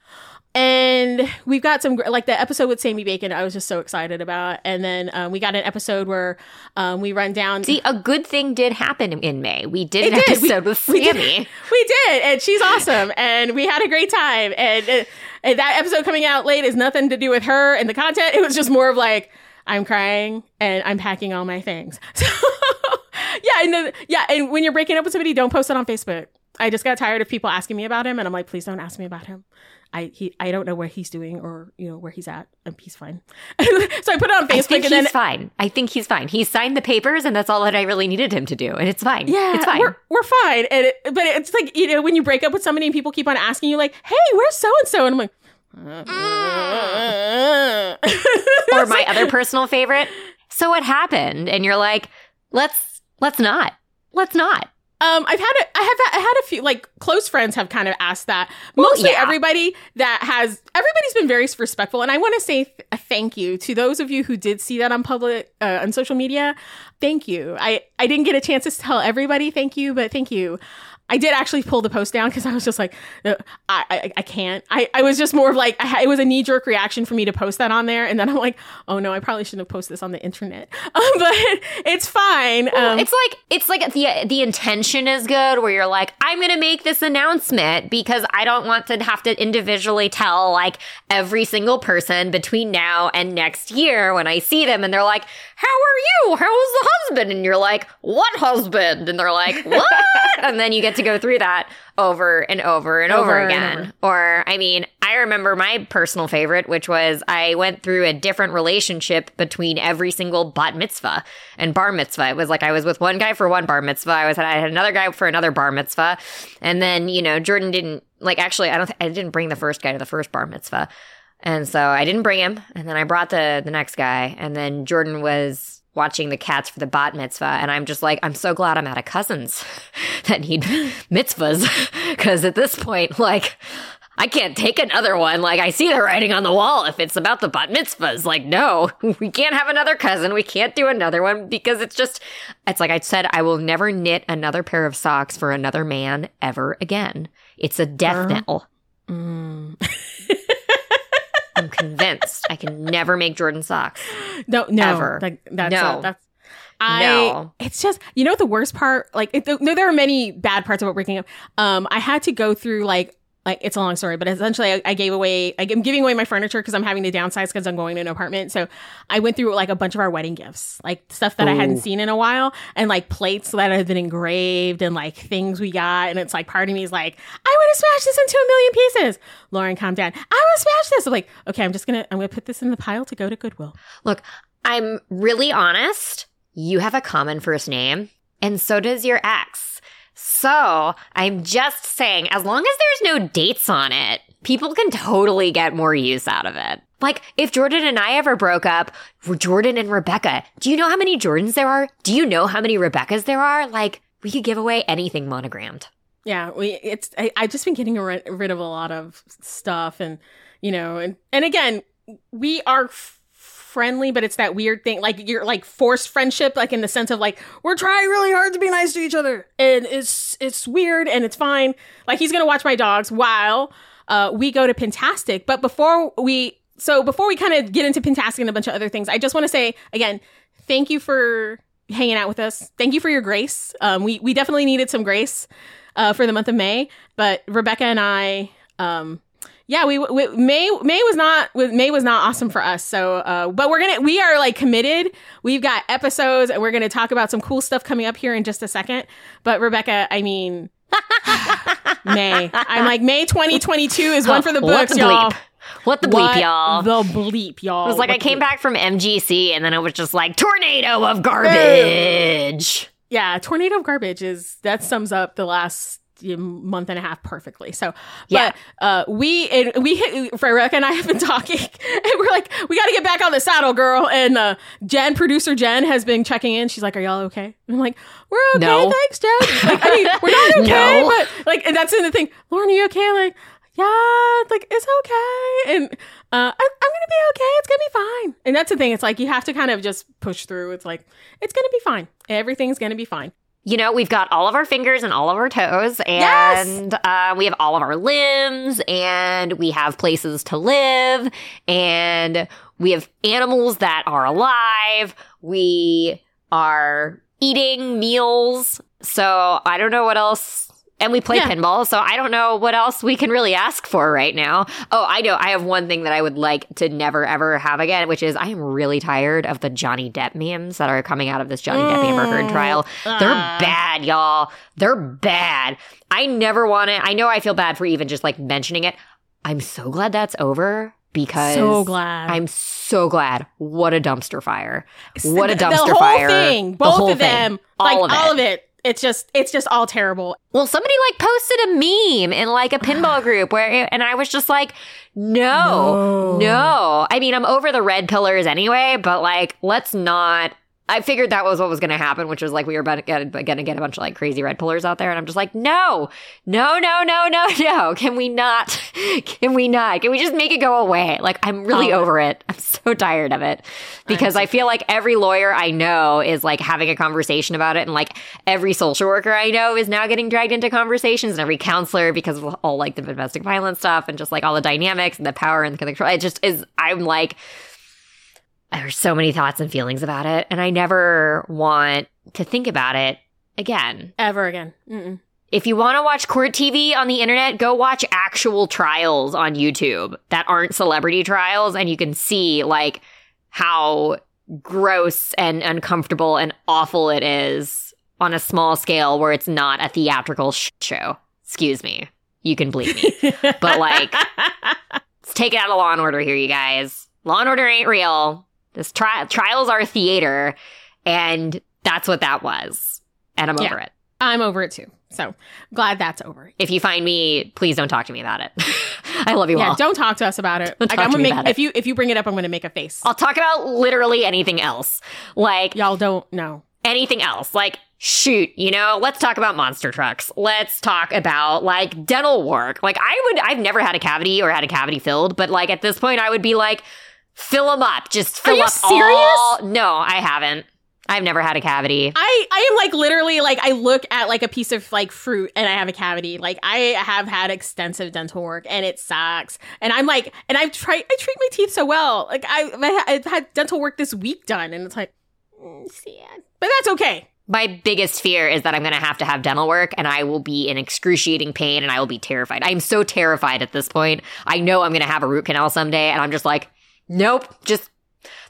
And we've got some like the episode with Sammy Bacon. I was just so excited about, and then um, we got an episode where um, we run down. See, a good thing did happen in May. We did an It did. We- episode with we did. Sammy. *laughs* we did, and she's awesome, and we had a great time. And, uh, and that episode coming out late is nothing to do with her and the content. It was just more of like I'm crying and I'm packing all my things. *laughs* So *laughs* yeah, and then, yeah, and when you're breaking up with somebody, don't post it on Facebook. I just got tired of people asking me about him, and I'm like, please don't ask me about him. I he I don't know what he's doing or you know where he's at. And he's fine. *laughs* so I put it on Facebook. I think and he's then fine. I think he's fine. He signed the papers, and that's all that I really needed him to do, and it's fine. Yeah, it's fine. We're, we're fine. And it, but it's like you know when you break up with somebody and people keep on asking you like, "Hey, where's so and so?" And I'm like, *laughs* or my other personal favorite. So what happened? And you're like, let's let's not. Let's not. Um, I've had a, I have I had a few like close friends have kind of asked that. Well, Mostly yeah. everybody that has everybody's been very respectful, and I want to say th- a thank you to those of you who did see that on public uh, on social media. Thank you. I I didn't get a chance to tell everybody thank you, but thank you. I did actually pull the post down because I was just like, uh, I, I I can't. I, I was just more of like, I, it was a knee jerk reaction for me to post that on there, and then I'm like, oh no, I probably shouldn't have posted this on the internet, *laughs* um, but it's fine. Um, it's like it's like the the intention is good where you're like, I'm gonna make this announcement because I don't want to have to individually tell like every single person between now and next year when I see them and they're like, How are you? How was the husband? And you're like, What husband? And they're like, What? *laughs* and then you get to go through that over and over and over, Over and again. over. Or, I mean, I remember my personal favorite, which was I went through a different relationship between every single bat mitzvah and bar mitzvah. It was like I was with one guy for one bar mitzvah. I was I had another guy for another bar mitzvah, and then you know Jordan didn't like actually I don't th- I didn't bring the first guy to the first bar mitzvah, and so I didn't bring him, and then I brought the the next guy, and then Jordan was watching the cats for the bat mitzvah and i'm just like i'm so glad i'm out of cousins *laughs* that need mitzvahs *laughs* because at this point like I can't take another one. Like, I see the writing on the wall if it's about the bat mitzvahs. Like, no, *laughs* we can't have another cousin. We can't do another one because it's just, it's like I said, I will never knit another pair of socks for another man ever again. It's a death knell. mm. I'm convinced I can never make Jordan socks. No, no, Ever. Like, that's No. uh, that's. I. No. It's just you know the worst part. Like, it, no, there are many bad parts about breaking up. Um, I had to go through like like it's a long story, but essentially I, I gave away, I'm giving away my furniture because I'm having to downsize because I'm going to an apartment. So I went through like a bunch of our wedding gifts, like stuff that I hadn't seen in a while, and like plates that have been engraved and like things we got. And it's like part of me is like, I want to smash this into a million pieces. Lauren, calm down. I want to smash this. I'm like, okay, I'm just gonna, I'm gonna put this in the pile to go to Goodwill. Look, I'm really honest. You have a common first name, and so does your ex. So I'm just saying, as long as there's no dates on it, people can totally get more use out of it. Like, if Jordan and I ever broke up, Jordan and Rebecca, do you know how many Jordans there are? Do you know how many Rebeccas there are? Like, we could give away anything monogrammed. Yeah, we it's I, I've just been getting rid, rid of a lot of stuff, and you know, and and again, we are f- friendly, but it's that weird thing, like you're like forced friendship, like in the sense of like we're trying really hard to be nice to each other, and it's it's weird and it's fine. Like he's gonna watch my dogs while uh, we go to Pintastic, but before we so before we kind of get into Pintastic and a bunch of other things, I just want to say again, thank you for hanging out with us. Thank you for your grace. Um, we we definitely needed some grace uh, for the month of May, but Rebecca and I, um, yeah, we, we May May was not May was not awesome for us. So, uh, but we're gonna we are like committed. We've got episodes, and we're gonna talk about some cool stuff coming up here in just a second. But Rebecca, I mean. *laughs* May. I'm like May 2022 is one for the What books, the y'all. What the bleep, What y'all? The bleep, y'all. it was like What I came bleep? back from MGC and then it was just like tornado of garbage. yeah, tornado of garbage is that sums up the last month and a half perfectly. So, Yeah. but uh, we and we Rebecca and I have been *laughs* talking, and we're like, we got to get back on the saddle, girl. And uh, Jen, producer Jen, has been checking in. She's like, "Are y'all okay?" I'm like, "We're okay, No. thanks, Jen." Like, I mean, we're not *laughs* okay, No. but like, and that's in the thing. Lauren, are you okay? Like, yeah, like it's okay, and uh, I, I'm gonna be okay. It's gonna be fine. And that's the thing. It's like you have to kind of just push through. It's like it's gonna be fine. Everything's gonna be fine. You know, we've got all of our fingers and all of our toes, Yes! and uh, we have all of our limbs, and we have places to live, and we have animals that are alive. We are eating meals. So I don't know what else. And we play Yeah. pinball, so I don't know what else we can really ask for right now. Oh, I know. I have one thing that I would like to never ever have again, which is I am really tired of the Johnny Depp memes that are coming out of this Johnny Depp Amber Heard Mm. trial. They're Ah. bad, y'all. They're bad. I never want to. I know I feel bad for even just like mentioning it. I'm so glad that's over because So glad. I'm so glad. What a dumpster fire. What a dumpster the whole fire. Thing, both of them, thing. All like of it. all of it. It's just, it's just all terrible. Well, somebody like posted a meme in like a pinball *sighs* group where, and I was just like, no, No. no. I mean, I'm over the red pillars anyway, but like, let's not. I figured that was what was going to happen, which was like we were about to get, going to get a bunch of like crazy red pillars out there, and I'm just like, no, no, no, no, no, *laughs* no. Can we not? Can we not? Can we just make it go away? Like, I'm really Oh. over it. I'm so tired of it because I feel like every lawyer I know is like having a conversation about it, and like every social worker I know is now getting dragged into conversations, and every counselor because of all like the domestic violence stuff and just like all the dynamics and the power and the control. It just is. I'm like there's so many thoughts and feelings about it, and I never want to think about it again. Ever again. Mm-mm. If you want to watch court TV on the internet, go watch actual trials on YouTube that aren't celebrity trials, and you can see like how gross and uncomfortable and awful it is on a small scale where it's not a theatrical sh- show. Excuse me. You can bleep me. *laughs* But, like- Let's take it out of Law and Order here, you guys. Law and Order ain't real. This trial trials are theater, and that's what that was. And I'm Yeah. over it. I'm over it too. So glad that's over. If you find me, please don't talk to me about it. *laughs* I love you Yeah, all. don't talk to us about it. Like, I'm gonna make if you if you bring it up, I'm gonna make a face. I'll talk about literally anything else. Like Y'all don't know. anything else. Like, shoot, you know, let's talk about monster trucks. Let's talk about like dental work. Like, I would, I've never had a cavity or had a cavity filled, but like at this point, I would be like, fill them up. Just fill you up serious? all. No, I haven't. I've never had a cavity. I I am like literally like I look at like a piece of like fruit and I have a cavity. Like I have had extensive dental work and it sucks. And I'm like and I've tried I treat my teeth so well. Like I I- I've had dental work this week done and it's like mm, sad. But that's okay. My biggest fear is that I'm going to have to have dental work and I will be in excruciating pain and I will be terrified. I'm so terrified at this point. I know I'm going to have a root canal someday and I'm just like, nope, just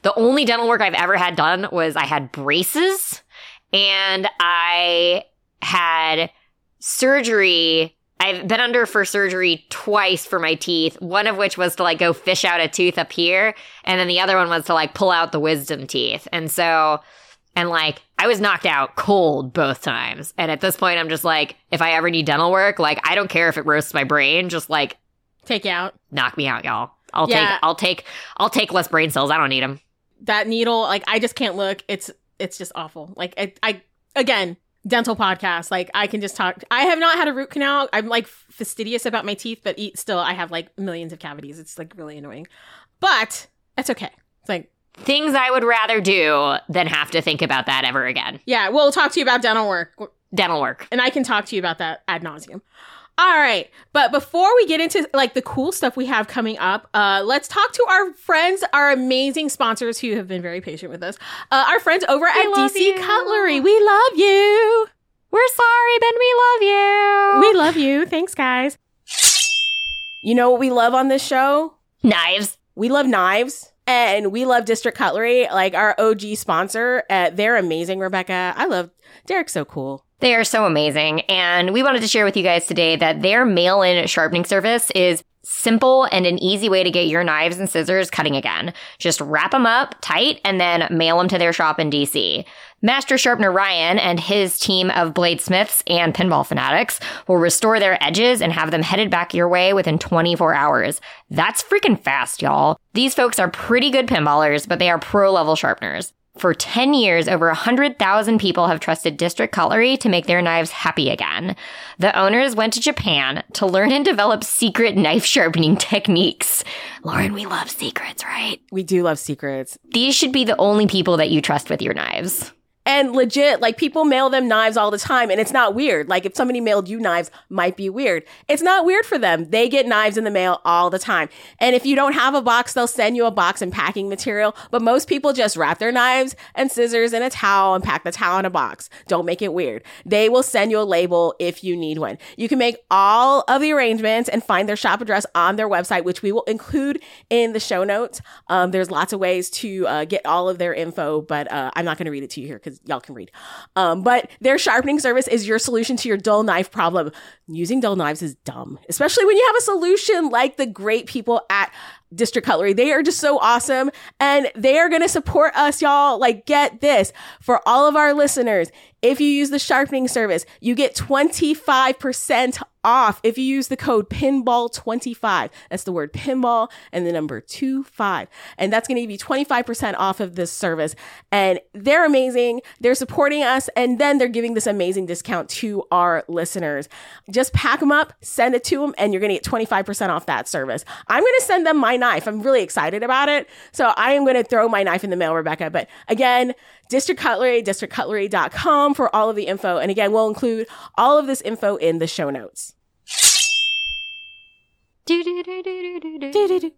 the only dental work I've ever had done was I had braces and I had surgery. I've been under for surgery twice for my teeth, one of which was to like go fish out a tooth up here. And then the other one was to like pull out the wisdom teeth. And so, and like, I was knocked out cold both times. And at this point, I'm just like, if I ever need dental work, like, I don't care if it roasts my brain, just like, Take you out. knock me out, y'all. I'll Yeah. take, I'll take, I'll take less brain cells. I don't need them. That needle, like I just can't look. It's it's just awful. Like I, I again, dental podcast. Like I can just talk. I have not had a root canal. I'm like fastidious about my teeth, but eat, still I have like millions of cavities. It's like really annoying, but it's okay. It's like Things I would rather do than have to think about that ever again. yeah, we'll talk to you about dental work. Dental work. and I can talk to you about that ad nauseum. All right, but before we get into like the cool stuff we have coming up, uh, let's talk to our friends, our amazing sponsors who have been very patient with us. Uh, our friends over at DC you. Cutlery, we love you. We're sorry, Ben. We love you. We love you. Thanks, guys. You know what we love on this show? Knives. We love knives. And we love District Cutlery, like our OG sponsor. Uh, they're amazing, Rebecca. I love Derek's so cool. They are so amazing. And we wanted to share with you guys today that their mail in sharpening service is simple and an easy way to get your knives and scissors cutting again. Just wrap them up tight and then mail them to their shop in DC. Master sharpener Ryan and his team of bladesmiths and pinball fanatics will restore their edges and have them headed back your way within 24 hours. That's freaking fast, y'all. These folks are pretty good pinballers, but they are pro level sharpeners. For 10 years, over 100,000 people have trusted District Cutlery to make their knives happy again. The owners went to Japan to learn and develop secret knife sharpening *laughs* techniques. Lauren, we love secrets, right? We do love secrets. These should be the only people that you trust with your knives. And legit, like people mail them knives all the time and it's not weird. Like if somebody mailed you knives might be weird. It's not weird for them. They get knives in the mail all the time. And if you don't have a box, they'll send you a box and packing material. But most people just wrap their knives and scissors in a towel and pack the towel in a box. Don't make it weird. They will send you a label if you need one. You can make all of the arrangements and find their shop address on their website, which we will include in the show notes. Um, there's lots of ways to uh, get all of their info, but uh, I'm not going to read it to you here because y'all can read. Um, but their sharpening service is your solution to your dull knife problem. Using dull knives is dumb, especially when you have a solution like the great people at District Cutlery. They are just so awesome and they are going to support us, y'all. Like, get this for all of our listeners. If you use the sharpening service, you get 25% off if you use the code pinball25. That's the word pinball and the number 25. And that's going to give you 25% off of this service. And they're amazing. They're supporting us and then they're giving this amazing discount to our listeners. Just pack them up, send it to them, and you're going to get 25% off that service. I'm going to send them my knife. I'm really excited about it. So I am going to throw my knife in the mail, Rebecca. But again, District Cutlery, districtcutlery.com for all of the info. And again, we'll include all of this info in the show notes.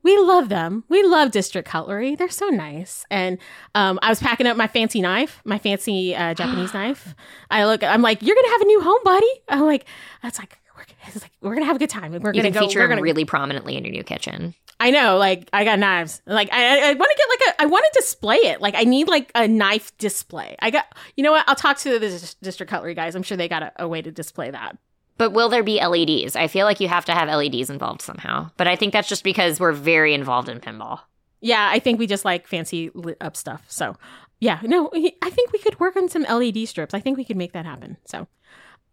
We love them. We love District Cutlery. They're so nice. And um, I was packing up my fancy knife, my fancy uh, Japanese *gasps* knife. I look, I'm like, you're gonna have a new home, buddy. I'm like, that's like, we're, it's like, we're gonna have a good time. We're You gonna go. feature We're gonna. really prominently in your new kitchen. I know, like, I got knives. Like, I, I, want to get like a, I want to display it. Like, I need like a knife display. I got, you know what? I'll talk to the dis- District Cutlery guys. I'm sure they got a, a way to display that. But will there be LEDs? I feel like you have to have LEDs involved somehow. But I think that's just because we're very involved in pinball. Yeah, I think we just like fancy lit up stuff. So, yeah, no, I think we could work on some LED strips. I think we could make that happen. So,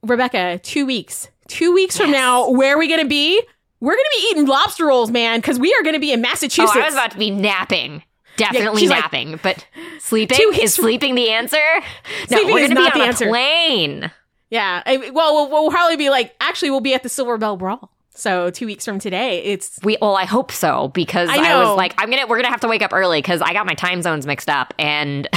Rebecca, two weeks, two weeks from now, where are we going to be? We're going to be eating lobster rolls, man, because we are going to be in Massachusetts. Oh, I was about to be napping. Definitely like- napping. but sleeping? Is sleeping the answer? No, we're going to be on the a answer. plane. Yeah, I, well, we'll, we'll probably be like, actually, we'll be at the Silver Bell Brawl. So, two weeks from today, it's We well, I hope so because I I, was like, I'm gonna we're gonna have to wake up early because I got my time zones mixed up and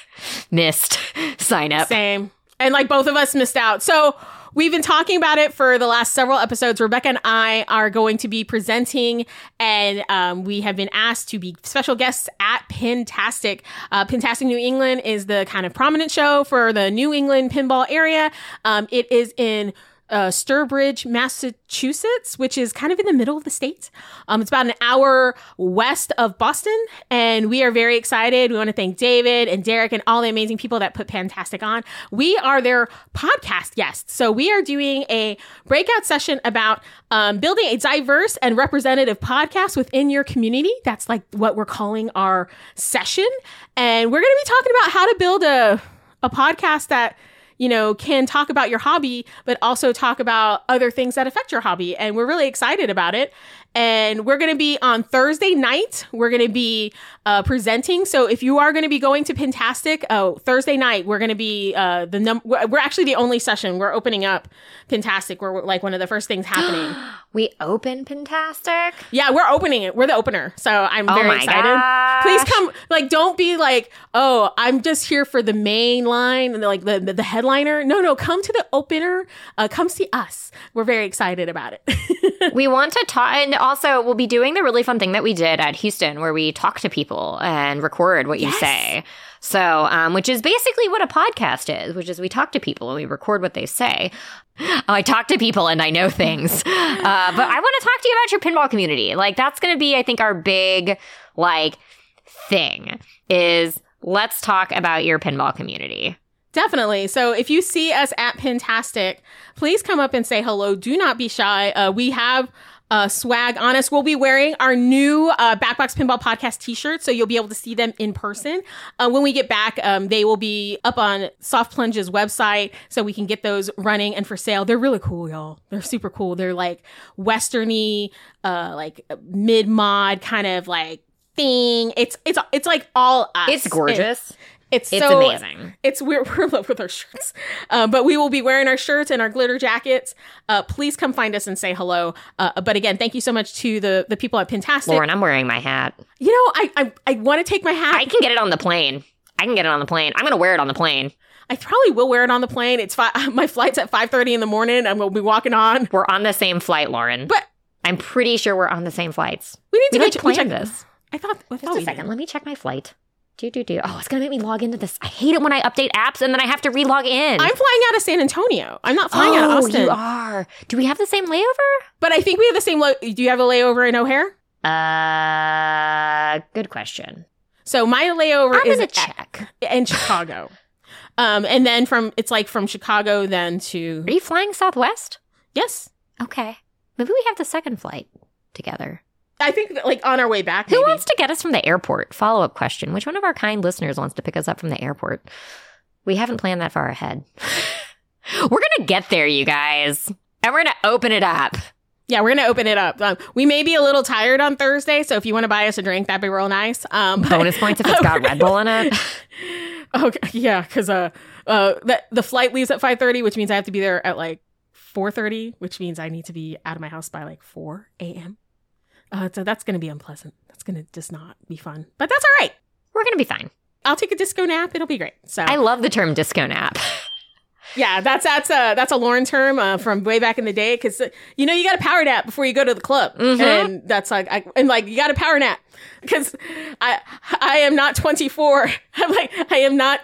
*laughs* missed *laughs* sign up. Same. And like both of us missed out. So we've been talking about it for the last several episodes. Rebecca and I are going to be presenting, and um, we have been asked to be special guests at Pintastic. Uh, Pintastic New England is the kind of prominent show for the New England pinball area. Um, it is in uh, Sturbridge, Massachusetts, which is kind of in the middle of the state. Um, it's about an hour west of Boston, and we are very excited. We want to thank David and Derek and all the amazing people that put Pintastic on. We are their podcast guests, so we are doing a breakout session about um, building a diverse and representative podcast within your community. That's like what we're calling our session, and we're going to be talking about how to build a a podcast that you know, can talk about your hobby, but also talk about other things that affect your hobby. And we're really excited about it. And we're going to be on Thursday night. We're going to be uh, presenting. So if you are going to be going to Pintastic, oh, Thursday night, we're going to be uh, the num. We're actually the only session. We're opening up Pintastic. We're like one of the first things happening. *gasps* we open Pintastic. Yeah, we're opening it. We're the opener. So I'm Oh very excited. gosh. Please come. Like, don't be like, oh, I'm just here for the main line and like the the, the headliner. No, no, come to the opener. Uh, come see us. We're very excited about it. *laughs* we want to talk, and also we'll be doing the really fun thing that we did at Houston, where we talk to people and record what you Yes. say. So, um, which is basically what a podcast is, which is we talk to people and we record what they say. Oh, I talk to people and I know things. *laughs* Uh, but I want to talk to you about your pinball community. Like that's going to be, I think, our big like thing is let's talk about your pinball community. Definitely. So if you see us at Pintastic, please come up and say hello. Do not be shy. Uh, we have uh, swag on us. We'll be wearing our new uh, Backbox Pinball Podcast t-shirts, so you'll be able to see them in person. Uh, when we get back, um, they will be up on Soft Plunge's website, so we can get those running and for sale. They're really cool, y'all. They're super cool. They're like westerny, uh, like mid mod kind of like thing. It's it's it's like all us. It's gorgeous. It's It's so amazing. It's we're *laughs* we're in love with our shirts, uh, but we will be wearing our shirts and our glitter jackets. Uh, please come find us and say hello. Uh, but again, thank you so much to the the people at Pintastic. Lauren, I'm wearing my hat. You know, I I, I want to take my hat. I can get it on the plane. I can get it on the plane. I'm going to wear it on the plane. I probably will wear it on the plane. It's fi- *laughs* my flight's at five thirty in the morning. I'm gonna be walking on. We're on the same flight, Lauren. But I'm pretty sure we're on the same flights. we need to We go like check- this. I thought. Just a second. did. Let me check my flight. Do do do. Oh, it's gonna make me log into this. I hate it when I update apps and then I have to relog in. I'm flying out of San Antonio. I'm not flying oh, out of Austin. you are. Do we have the same layover? But I think we have the same. Lo- Do you have a layover in O'Hare? Uh, good question. So my layover I'm is at- check. in *laughs* Chicago. Um, and then from it's like from Chicago then to Are you flying Southwest? yes, Okay. Maybe we have the second flight together. I think that, like on our way back. Who maybe. wants to get us from the airport? Follow up question. Which one of our kind listeners wants to pick us up from the airport? We haven't planned that far ahead. *laughs* we're going to get there, you guys. And we're going to open it up. Yeah, we're gonna open it up. Um, we may be a little tired on Thursday, so if you want to buy us a drink, that'd be real nice. Um, but- Bonus points if it's got *laughs* Red Bull in it. *laughs* Okay, yeah, because uh, uh, the the flight leaves at five thirty, which means I have to be there at like four thirty, which means I need to be out of my house by like four a.m. Uh, so that's gonna be unpleasant. That's gonna just not be fun, but that's all right. We're going to be fine. I'll take a disco nap. It'll be great. So I love the term disco nap. *laughs* Yeah, that's that's a that's a Lauren term uh, from way back in the day because you know you got a power nap before you go to the club, Mhm. and that's like I, and like you got a power nap *laughs* because I I am not 24. *laughs* I'm like I am not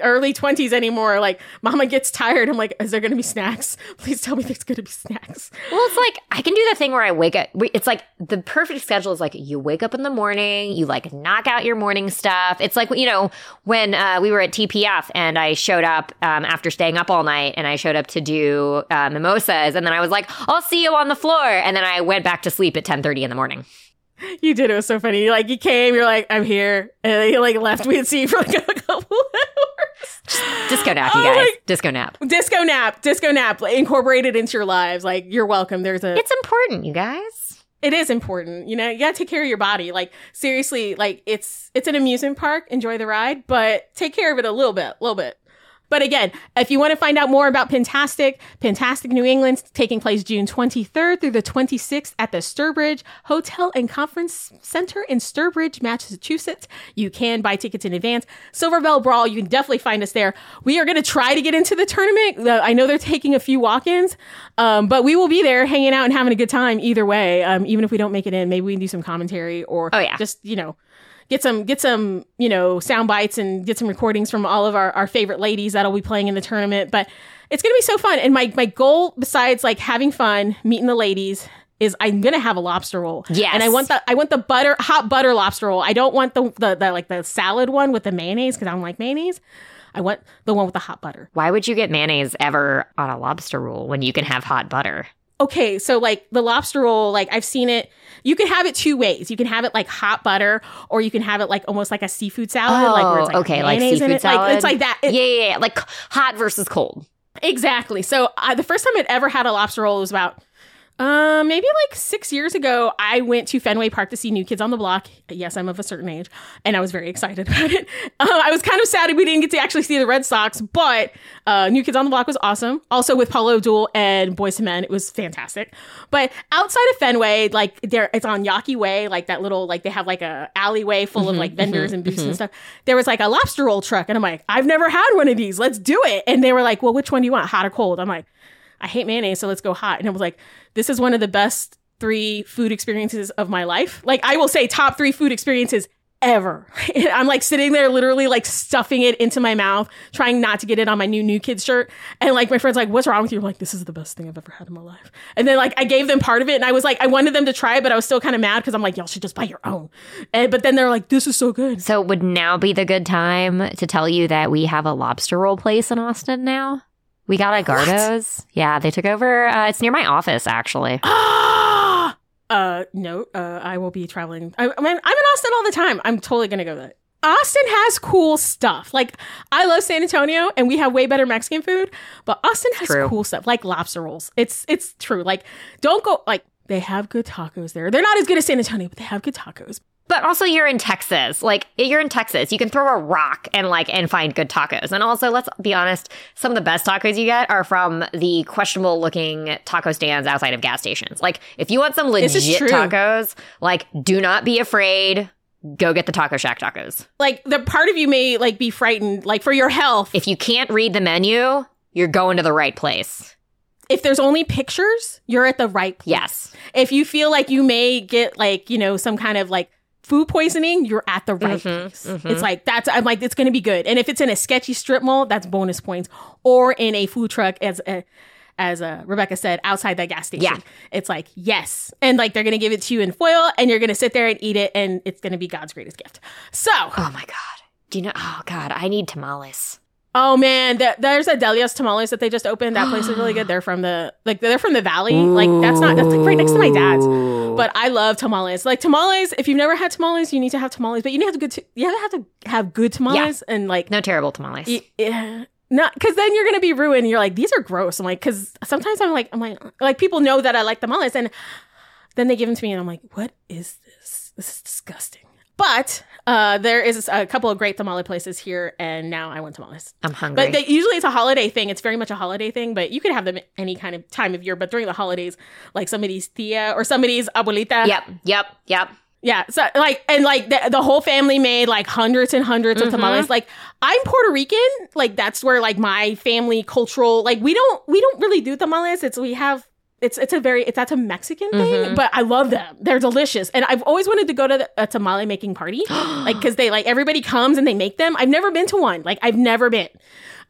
early 20s anymore. Like Mama gets tired. I'm like, is there gonna be snacks? *laughs* Please tell me there's gonna be snacks. Well, it's like I can do the thing where I wake up. It's like the perfect schedule is like you wake up in the morning, you like knock out your morning stuff. It's like you know when uh, we were at TPF and I showed up um, after staying up all night, and I showed up to do uh, mimosas, and then I was like, "I'll see you on the floor," and then I went back to sleep at ten thirty in the morning. *laughs* You did it was so funny. You, Like you came, you're like I'm here, and you like left me see you for like *laughs* a couple hours. Disco *gasps* nap, you Oh guys. Disco nap. Disco nap, disco nap, like, incorporated into your lives. Like you're welcome. There's a It's important, you guys. it is important you know you gotta take care of your body like seriously like it's it's an amusement park enjoy the ride but take care of it a little bit a little bit But again, if you want to find out more about Pintastic, Pintastic New England taking place June 23rd through the 26th at the Sturbridge Hotel and Conference Center in Sturbridge, Massachusetts. You can buy tickets in advance. Silver Bell Brawl, you can definitely find us there. We are going to try to get into the tournament. I know they're taking a few walk-ins, um, but we will be there hanging out and having a good time either way. Um, even if we don't make it in, maybe we can do some commentary or Oh, yeah. just, you know, get some get some you know sound bites and get some recordings from all of our, our favorite ladies that'll be playing in the tournament but it's gonna be so fun and my my goal besides like having fun meeting the ladies is i'm gonna have a lobster roll Yes. and i want the i want the butter hot butter lobster roll i don't want the the, the like the salad one with the mayonnaise because i don't like mayonnaise i want the one with the hot butter Why would you get mayonnaise ever on a lobster roll when you can have hot butter? okay, so like the lobster roll, like I've seen it. You can have it two ways. You can have it like hot butter, or you can have it like almost like a seafood salad, like where it's like Oh, okay, like seafood it. Like salad. it's like that. It- yeah, yeah, yeah, like hot versus cold. Exactly. So uh, the first time I'd ever had a lobster roll was about uh, maybe like six years ago. I went to Fenway Park to see New Kids on the Block. Yes, I'm of a certain age, and I was very excited *laughs* about it. Uh, I was kind of sad we didn't get to actually see the Red Sox, but uh, New Kids on the Block was awesome. Also with Paula Abdul and Boyz II Men, it was fantastic. But outside of Fenway, like there, it's on Yawkey Way, like that little, like they have like a alleyway full of like vendors and booths and stuff. There was like a lobster roll truck, and I'm like, I've never had one of these. Let's do it. And they were like, Well, which one do you want, hot or cold? I'm like. I hate mayonnaise, so let's go hot. And it was like, this is one of the best three food experiences of my life. Like, I will say top three food experiences ever. *laughs* And I'm like sitting there literally like stuffing it into my mouth, trying not to get it on my new New Kids shirt. And like my friend's like, what's wrong with you? I'm like, this is the best thing I've ever had in my life. And then like I gave them part of it and I was like, I wanted them to try it, but I was still kind of mad because I'm like, y'all should just buy your own. And but then they're like, this is so good. So would now be the good time to tell you that we have a lobster roll place in Austin now? We got a Garbo's. Yeah, they took over. Uh, it's near my office, actually. *gasps* Uh, no, uh, I will be traveling. I, I mean, I'm in Austin all the time. I'm totally gonna go there. Austin has cool stuff. Like, I love San Antonio and we have way better Mexican food, but Austin has True. cool stuff like lobster rolls. It's, it's true. Like, don't go, like, they have good tacos there. They're not as good as San Antonio, but they have good tacos. But also, you're in Texas. Like you're in Texas, you can throw a rock and like and find good tacos. And also, let's be honest, some of the best tacos you get are from the questionable looking taco stands outside of gas stations. Like if you want some legit tacos, like do not be afraid. Go get the Taco Shack tacos. Like, the part of you may, like, be frightened, like, for your health. If you can't read the menu, you're going to the right place. If there's only pictures, you're at the right place. Yes. if you feel like you may get like you know some kind of like food poisoning you're at the right Mhm, place mhm. it's like that's i'm like it's gonna be good and if it's in a sketchy strip mall that's bonus points or in a food truck as a as uh, Rebecca said, outside that gas station, Yeah. it's like yes, and like they're gonna give it to you in foil, and you're gonna sit there and eat it, and it's gonna be God's greatest gift. So, Oh my god. Do you know? Oh god, I need tamales. Oh man, there, there's a Delia's Tamales that they just opened. That place is really good. *gasps* They're from the like they're from the valley. Like that's not that's like right next to my dad's. But I love tamales. Like tamales, if you've never had tamales, you need to have tamales. But you need to have good. T- you have to have to have good tamales and like No terrible tamales. y- yeah, not because then you're gonna be ruined. You're like these are gross. I'm like because sometimes I'm like I'm like like people know that I like tamales and then they give them to me and I'm like what is this? This is disgusting. But uh, there is a couple of great tamale places here, and now I want tamales. I'm hungry. But they, usually it's a holiday thing. It's very much a holiday thing, but you could have them any kind of time of year. But during the holidays, like somebody's tia or somebody's abuelita. yep, yep, yep. Yeah. So like, and like the, the whole family made like hundreds and 100s of Mhm. tamales. Like I'm Puerto Rican. Like that's where like my family cultural, like we don't, we don't really do tamales. It's, we have, it's, it's a very, it's, that's a Mexican thing, Mhm. but I love them. They're delicious. And I've always wanted to go to the, a tamale making party. *gasps* like, cause they like, everybody comes and they make them. I've never been to one. Like I've never been.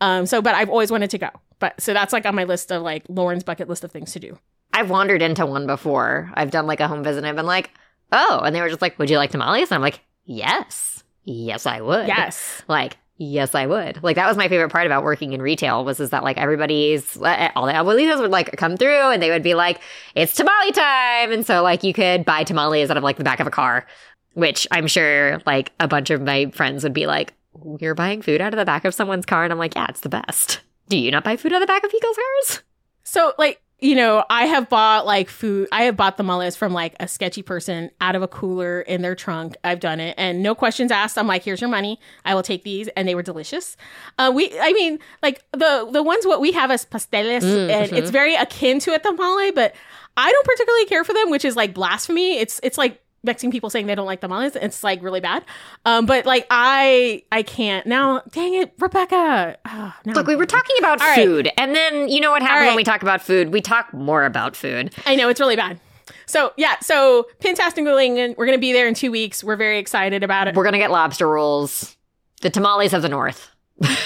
Um, so, but I've always wanted to go. But so that's like on my list of like Lauren's bucket list of things to do. I've wandered into one before. I've done like a home visit and I've been like, oh, and they were just like, would you like tamales? And I'm like, yes, yes, I would. Yes. Like, yes, I would. Like, that was my favorite part about working in retail was is that like everybody's, uh, all the abuelitos would like come through and they would be like, it's tamale time. And so like you could buy tamales out of like the back of a car, which I'm sure like a bunch of my friends would be like, you're buying food out of the back of someone's car. And I'm like, yeah, it's the best. Do you not buy food out of the back of people's cars? So like you know, I have bought like food. I have bought the tamales from like a sketchy person out of a cooler in their trunk. I've done it, and no questions asked. I'm like, "Here's your money. I will take these," and they were delicious. Uh, we, I mean, like the the ones what we have as pasteles, and it's very akin to a tamale, but I don't particularly care for them, which is like blasphemy. It's it's like Mexican people saying they don't like tamales. It's like really bad. Um, but like I I can't now. Dang it, Rebecca. Oh, Look, we were talking about All right. food, and then you know what happens right. when we talk about food? We talk more about food. I know it's really bad. So yeah, so Pintastic England, we're gonna be there in two weeks. We're very excited about it. We're gonna get lobster rolls, the tamales of the north.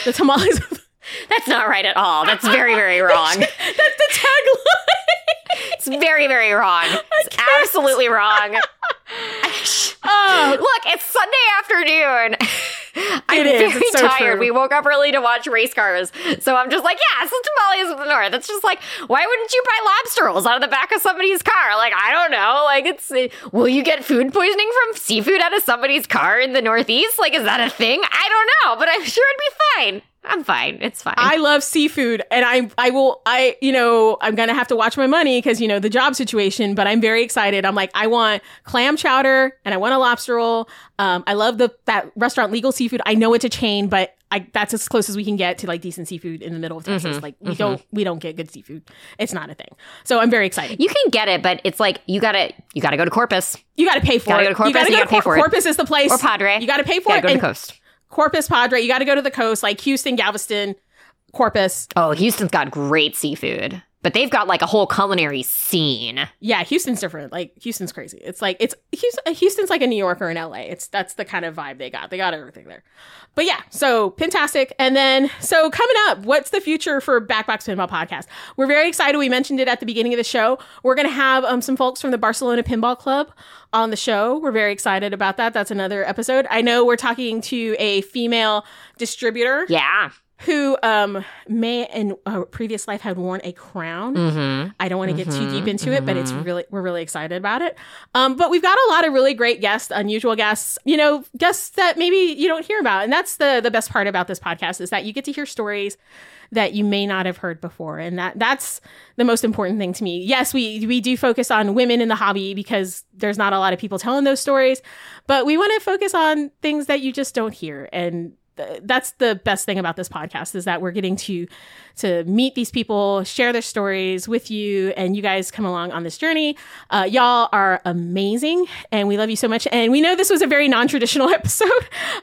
The tamales. *laughs* That's not right at all. That's very, very *laughs* wrong. *laughs* That's the tagline. It's very, very wrong. It's absolutely wrong. Oh, Look, it's Sunday afternoon. *laughs* I'm It is. very so tired. true. We woke up early to watch race cars. So I'm just like, yeah, it's the tamales of the north. It's just like, why wouldn't you buy lobster rolls out of the back of somebody's car? Like, I don't know. Like, it's, uh, will you get food poisoning from seafood out of somebody's car in the northeast? Like, is that a thing? I don't know, but I'm *laughs* sure it'd be fine. I'm fine. It's fine. I love seafood, and I I will I you know I'm gonna have to watch my money because you know the job situation. But I'm very excited. I'm like I want clam chowder and I want a lobster roll. Um, I love the that restaurant Legal Seafood. I know it's a chain, but I that's as close as we can get to like decent seafood in the middle of Texas. Like we don't we don't get good seafood. It's not a thing. So I'm very excited. you can get it, but it's like you gotta you gotta go to Corpus You got to pay for Gotta it. go to Corpus, you got to go gotta pay to for it. Corpus is the place. or Padre. You got to pay for yeah, it. go to And the coast. Corpus Padre. You got to go to the coast, like Houston, Galveston, Corpus. Oh, Houston's got great seafood, but they've got like a whole culinary scene. Yeah, Houston's different. Like Houston's crazy. It's like it's Houston's like a New Yorker in LA. It's that's the kind of vibe they got. They got everything there. But yeah, so fantastic. And then so coming up, what's the future for Backbox Pinball Podcast? We're very excited. We mentioned it at the beginning of the show. We're gonna have um, some folks from the Barcelona Pinball Club on the show. We're very excited about that. That's another episode. I know we're talking to a female distributor Yeah. Who um may in a previous life had worn a crown. Mm-hmm. I don't want to get too deep into it, but it's mhm. really we're really excited about it. Um, but we've got a lot of really great guests, unusual guests, you know, guests that maybe you don't hear about, and that's the the best part about this podcast is that you get to hear stories that you may not have heard before, and that that's the most important thing to me. Yes, we we do focus on women in the hobby because there's not a lot of people telling those stories, but we want to focus on things that you just don't hear and th- that's the best thing about this podcast is that we're getting to to meet these people share their stories with you and you guys come along on this journey. Uh, y'all are amazing and we love you so much. And we know this was a very non-traditional *laughs* episode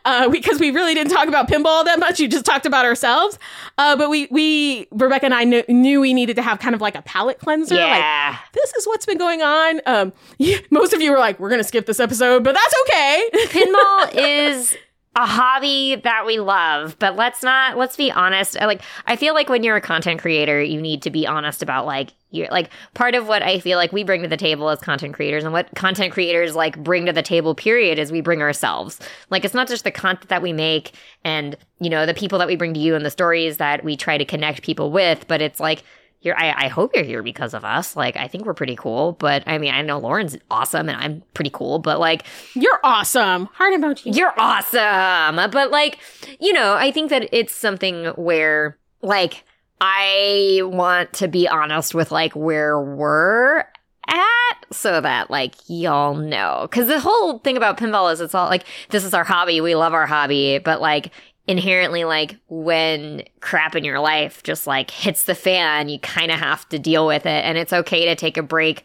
uh, because we really didn't talk about pinball that much. You just talked about ourselves. Uh, but we we rebecca and i knew, knew we needed to have kind of like a palate cleanser like Yeah. this is what's been going on. Um, *laughs* most of you were like we're gonna skip this episode but that's okay. *laughs* Pinball is a hobby that we love, but let's not let's be honest. Like I feel like when you're a content creator, you need to be honest about like you're like part of what I feel like we bring to the table as content creators and what content creators like bring to the table period is we bring ourselves. Like it's not just the content that we make and you know the people that we bring to you and the stories that we try to connect people with, but it's like you're, I, I hope you're here because of us. Like, I think we're pretty cool, but I mean, I know Lauren's awesome and I'm pretty cool, but like, you're awesome heart emoji you're awesome. But like, you know, I think that it's something where like I want to be honest with like where we're at so that like y'all know. Cause the whole thing about pinball is it's all like this is our hobby, we love our hobby, but like inherently like when crap in your life just like hits the fan, you kind of have to deal with it and it's okay to take a break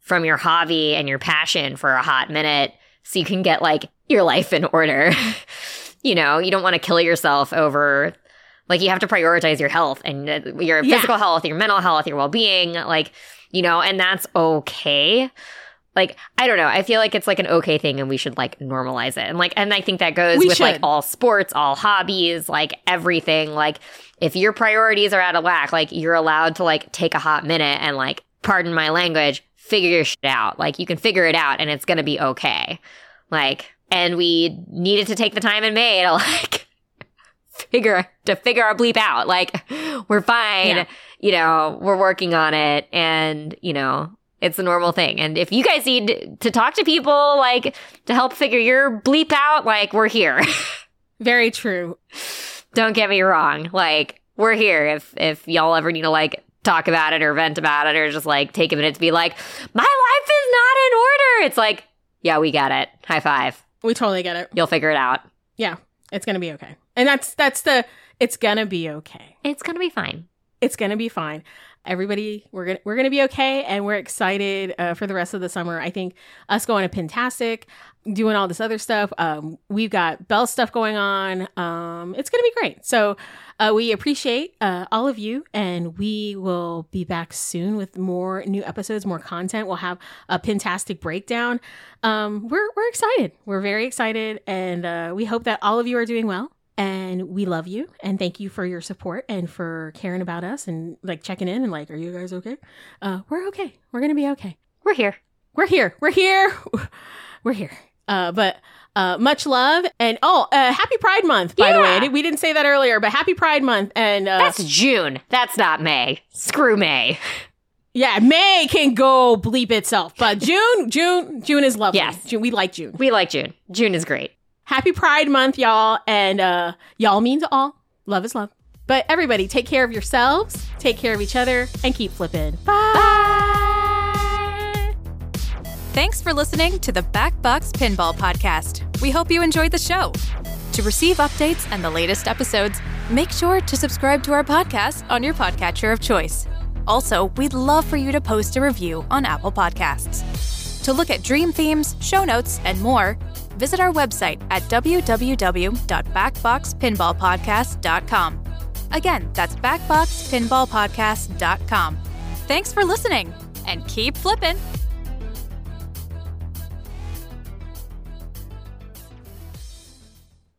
from your hobby and your passion for a hot minute so you can get like your life in order. *laughs* you know, you don't want to kill yourself over like you have to prioritize your health and uh, your Yeah. physical health, your mental health, your well-being, like, you know, and that's okay. Like, I don't know. I feel like it's like an okay thing and we should like normalize it. And like and I think that goes We with like all sports, all hobbies, like everything. Like if your priorities are out of whack, like you're allowed to like take a hot minute and like pardon my language, figure your shit out. Like you can figure it out and it's going to be okay. Like and we needed to take the time in May to *laughs* like figure to figure our bleep out. Like we're fine. Yeah. You know, we're working on it and, you know, it's a normal thing. And if you guys need to talk to people like to help figure your bleep out, like we're here. *laughs* very true Don't get me wrong. Like we're here if if y'all ever need to like talk about it or vent about it or just like take a minute to be like, my life is not in order. It's like, yeah, we get it. High five. We totally get it. You'll figure it out. Yeah, it's gonna be okay. And that's that's the it's gonna be okay. It's going to be fine. It's gonna be fine. Everybody, we're gonna we're gonna be okay, and we're excited uh, for the rest of the summer. I think us going to Pintastic, doing all this other stuff. Um, we've got Bell stuff going on. Um, it's gonna be great. So uh, we appreciate uh, all of you, and we will be back soon with more new episodes, more content. We'll have a Pintastic breakdown. Um, we're we're excited. We're very excited, and uh, we hope that all of you are doing well and we love you and thank you for your support and for caring about us and like checking in and like are you guys okay uh we're okay we're gonna be okay We're here. we're here we're here *laughs* we're here uh but uh much love and oh uh happy pride month by the way did- we didn't say that earlier but happy pride month and uh That's June. That's not May. Screw May. yeah may can go bleep itself but june june june is lovely Yes. june, we like june We like June. June is great. Happy pride month y'all and uh y'all mean to all love is love but everybody take care of yourselves take care of each other and keep flipping bye Thanks for listening to the Backbox Pinball Podcast. We hope you enjoyed the show. To receive updates and the latest episodes, make sure to subscribe to our podcast on your podcatcher of choice. Also, we'd love for you to post a review on Apple Podcasts. To look at dream themes, show notes, and more, visit our website at www.backboxpinballpodcast.com. Again, that's backboxpinballpodcast.com. Thanks for listening and keep flipping.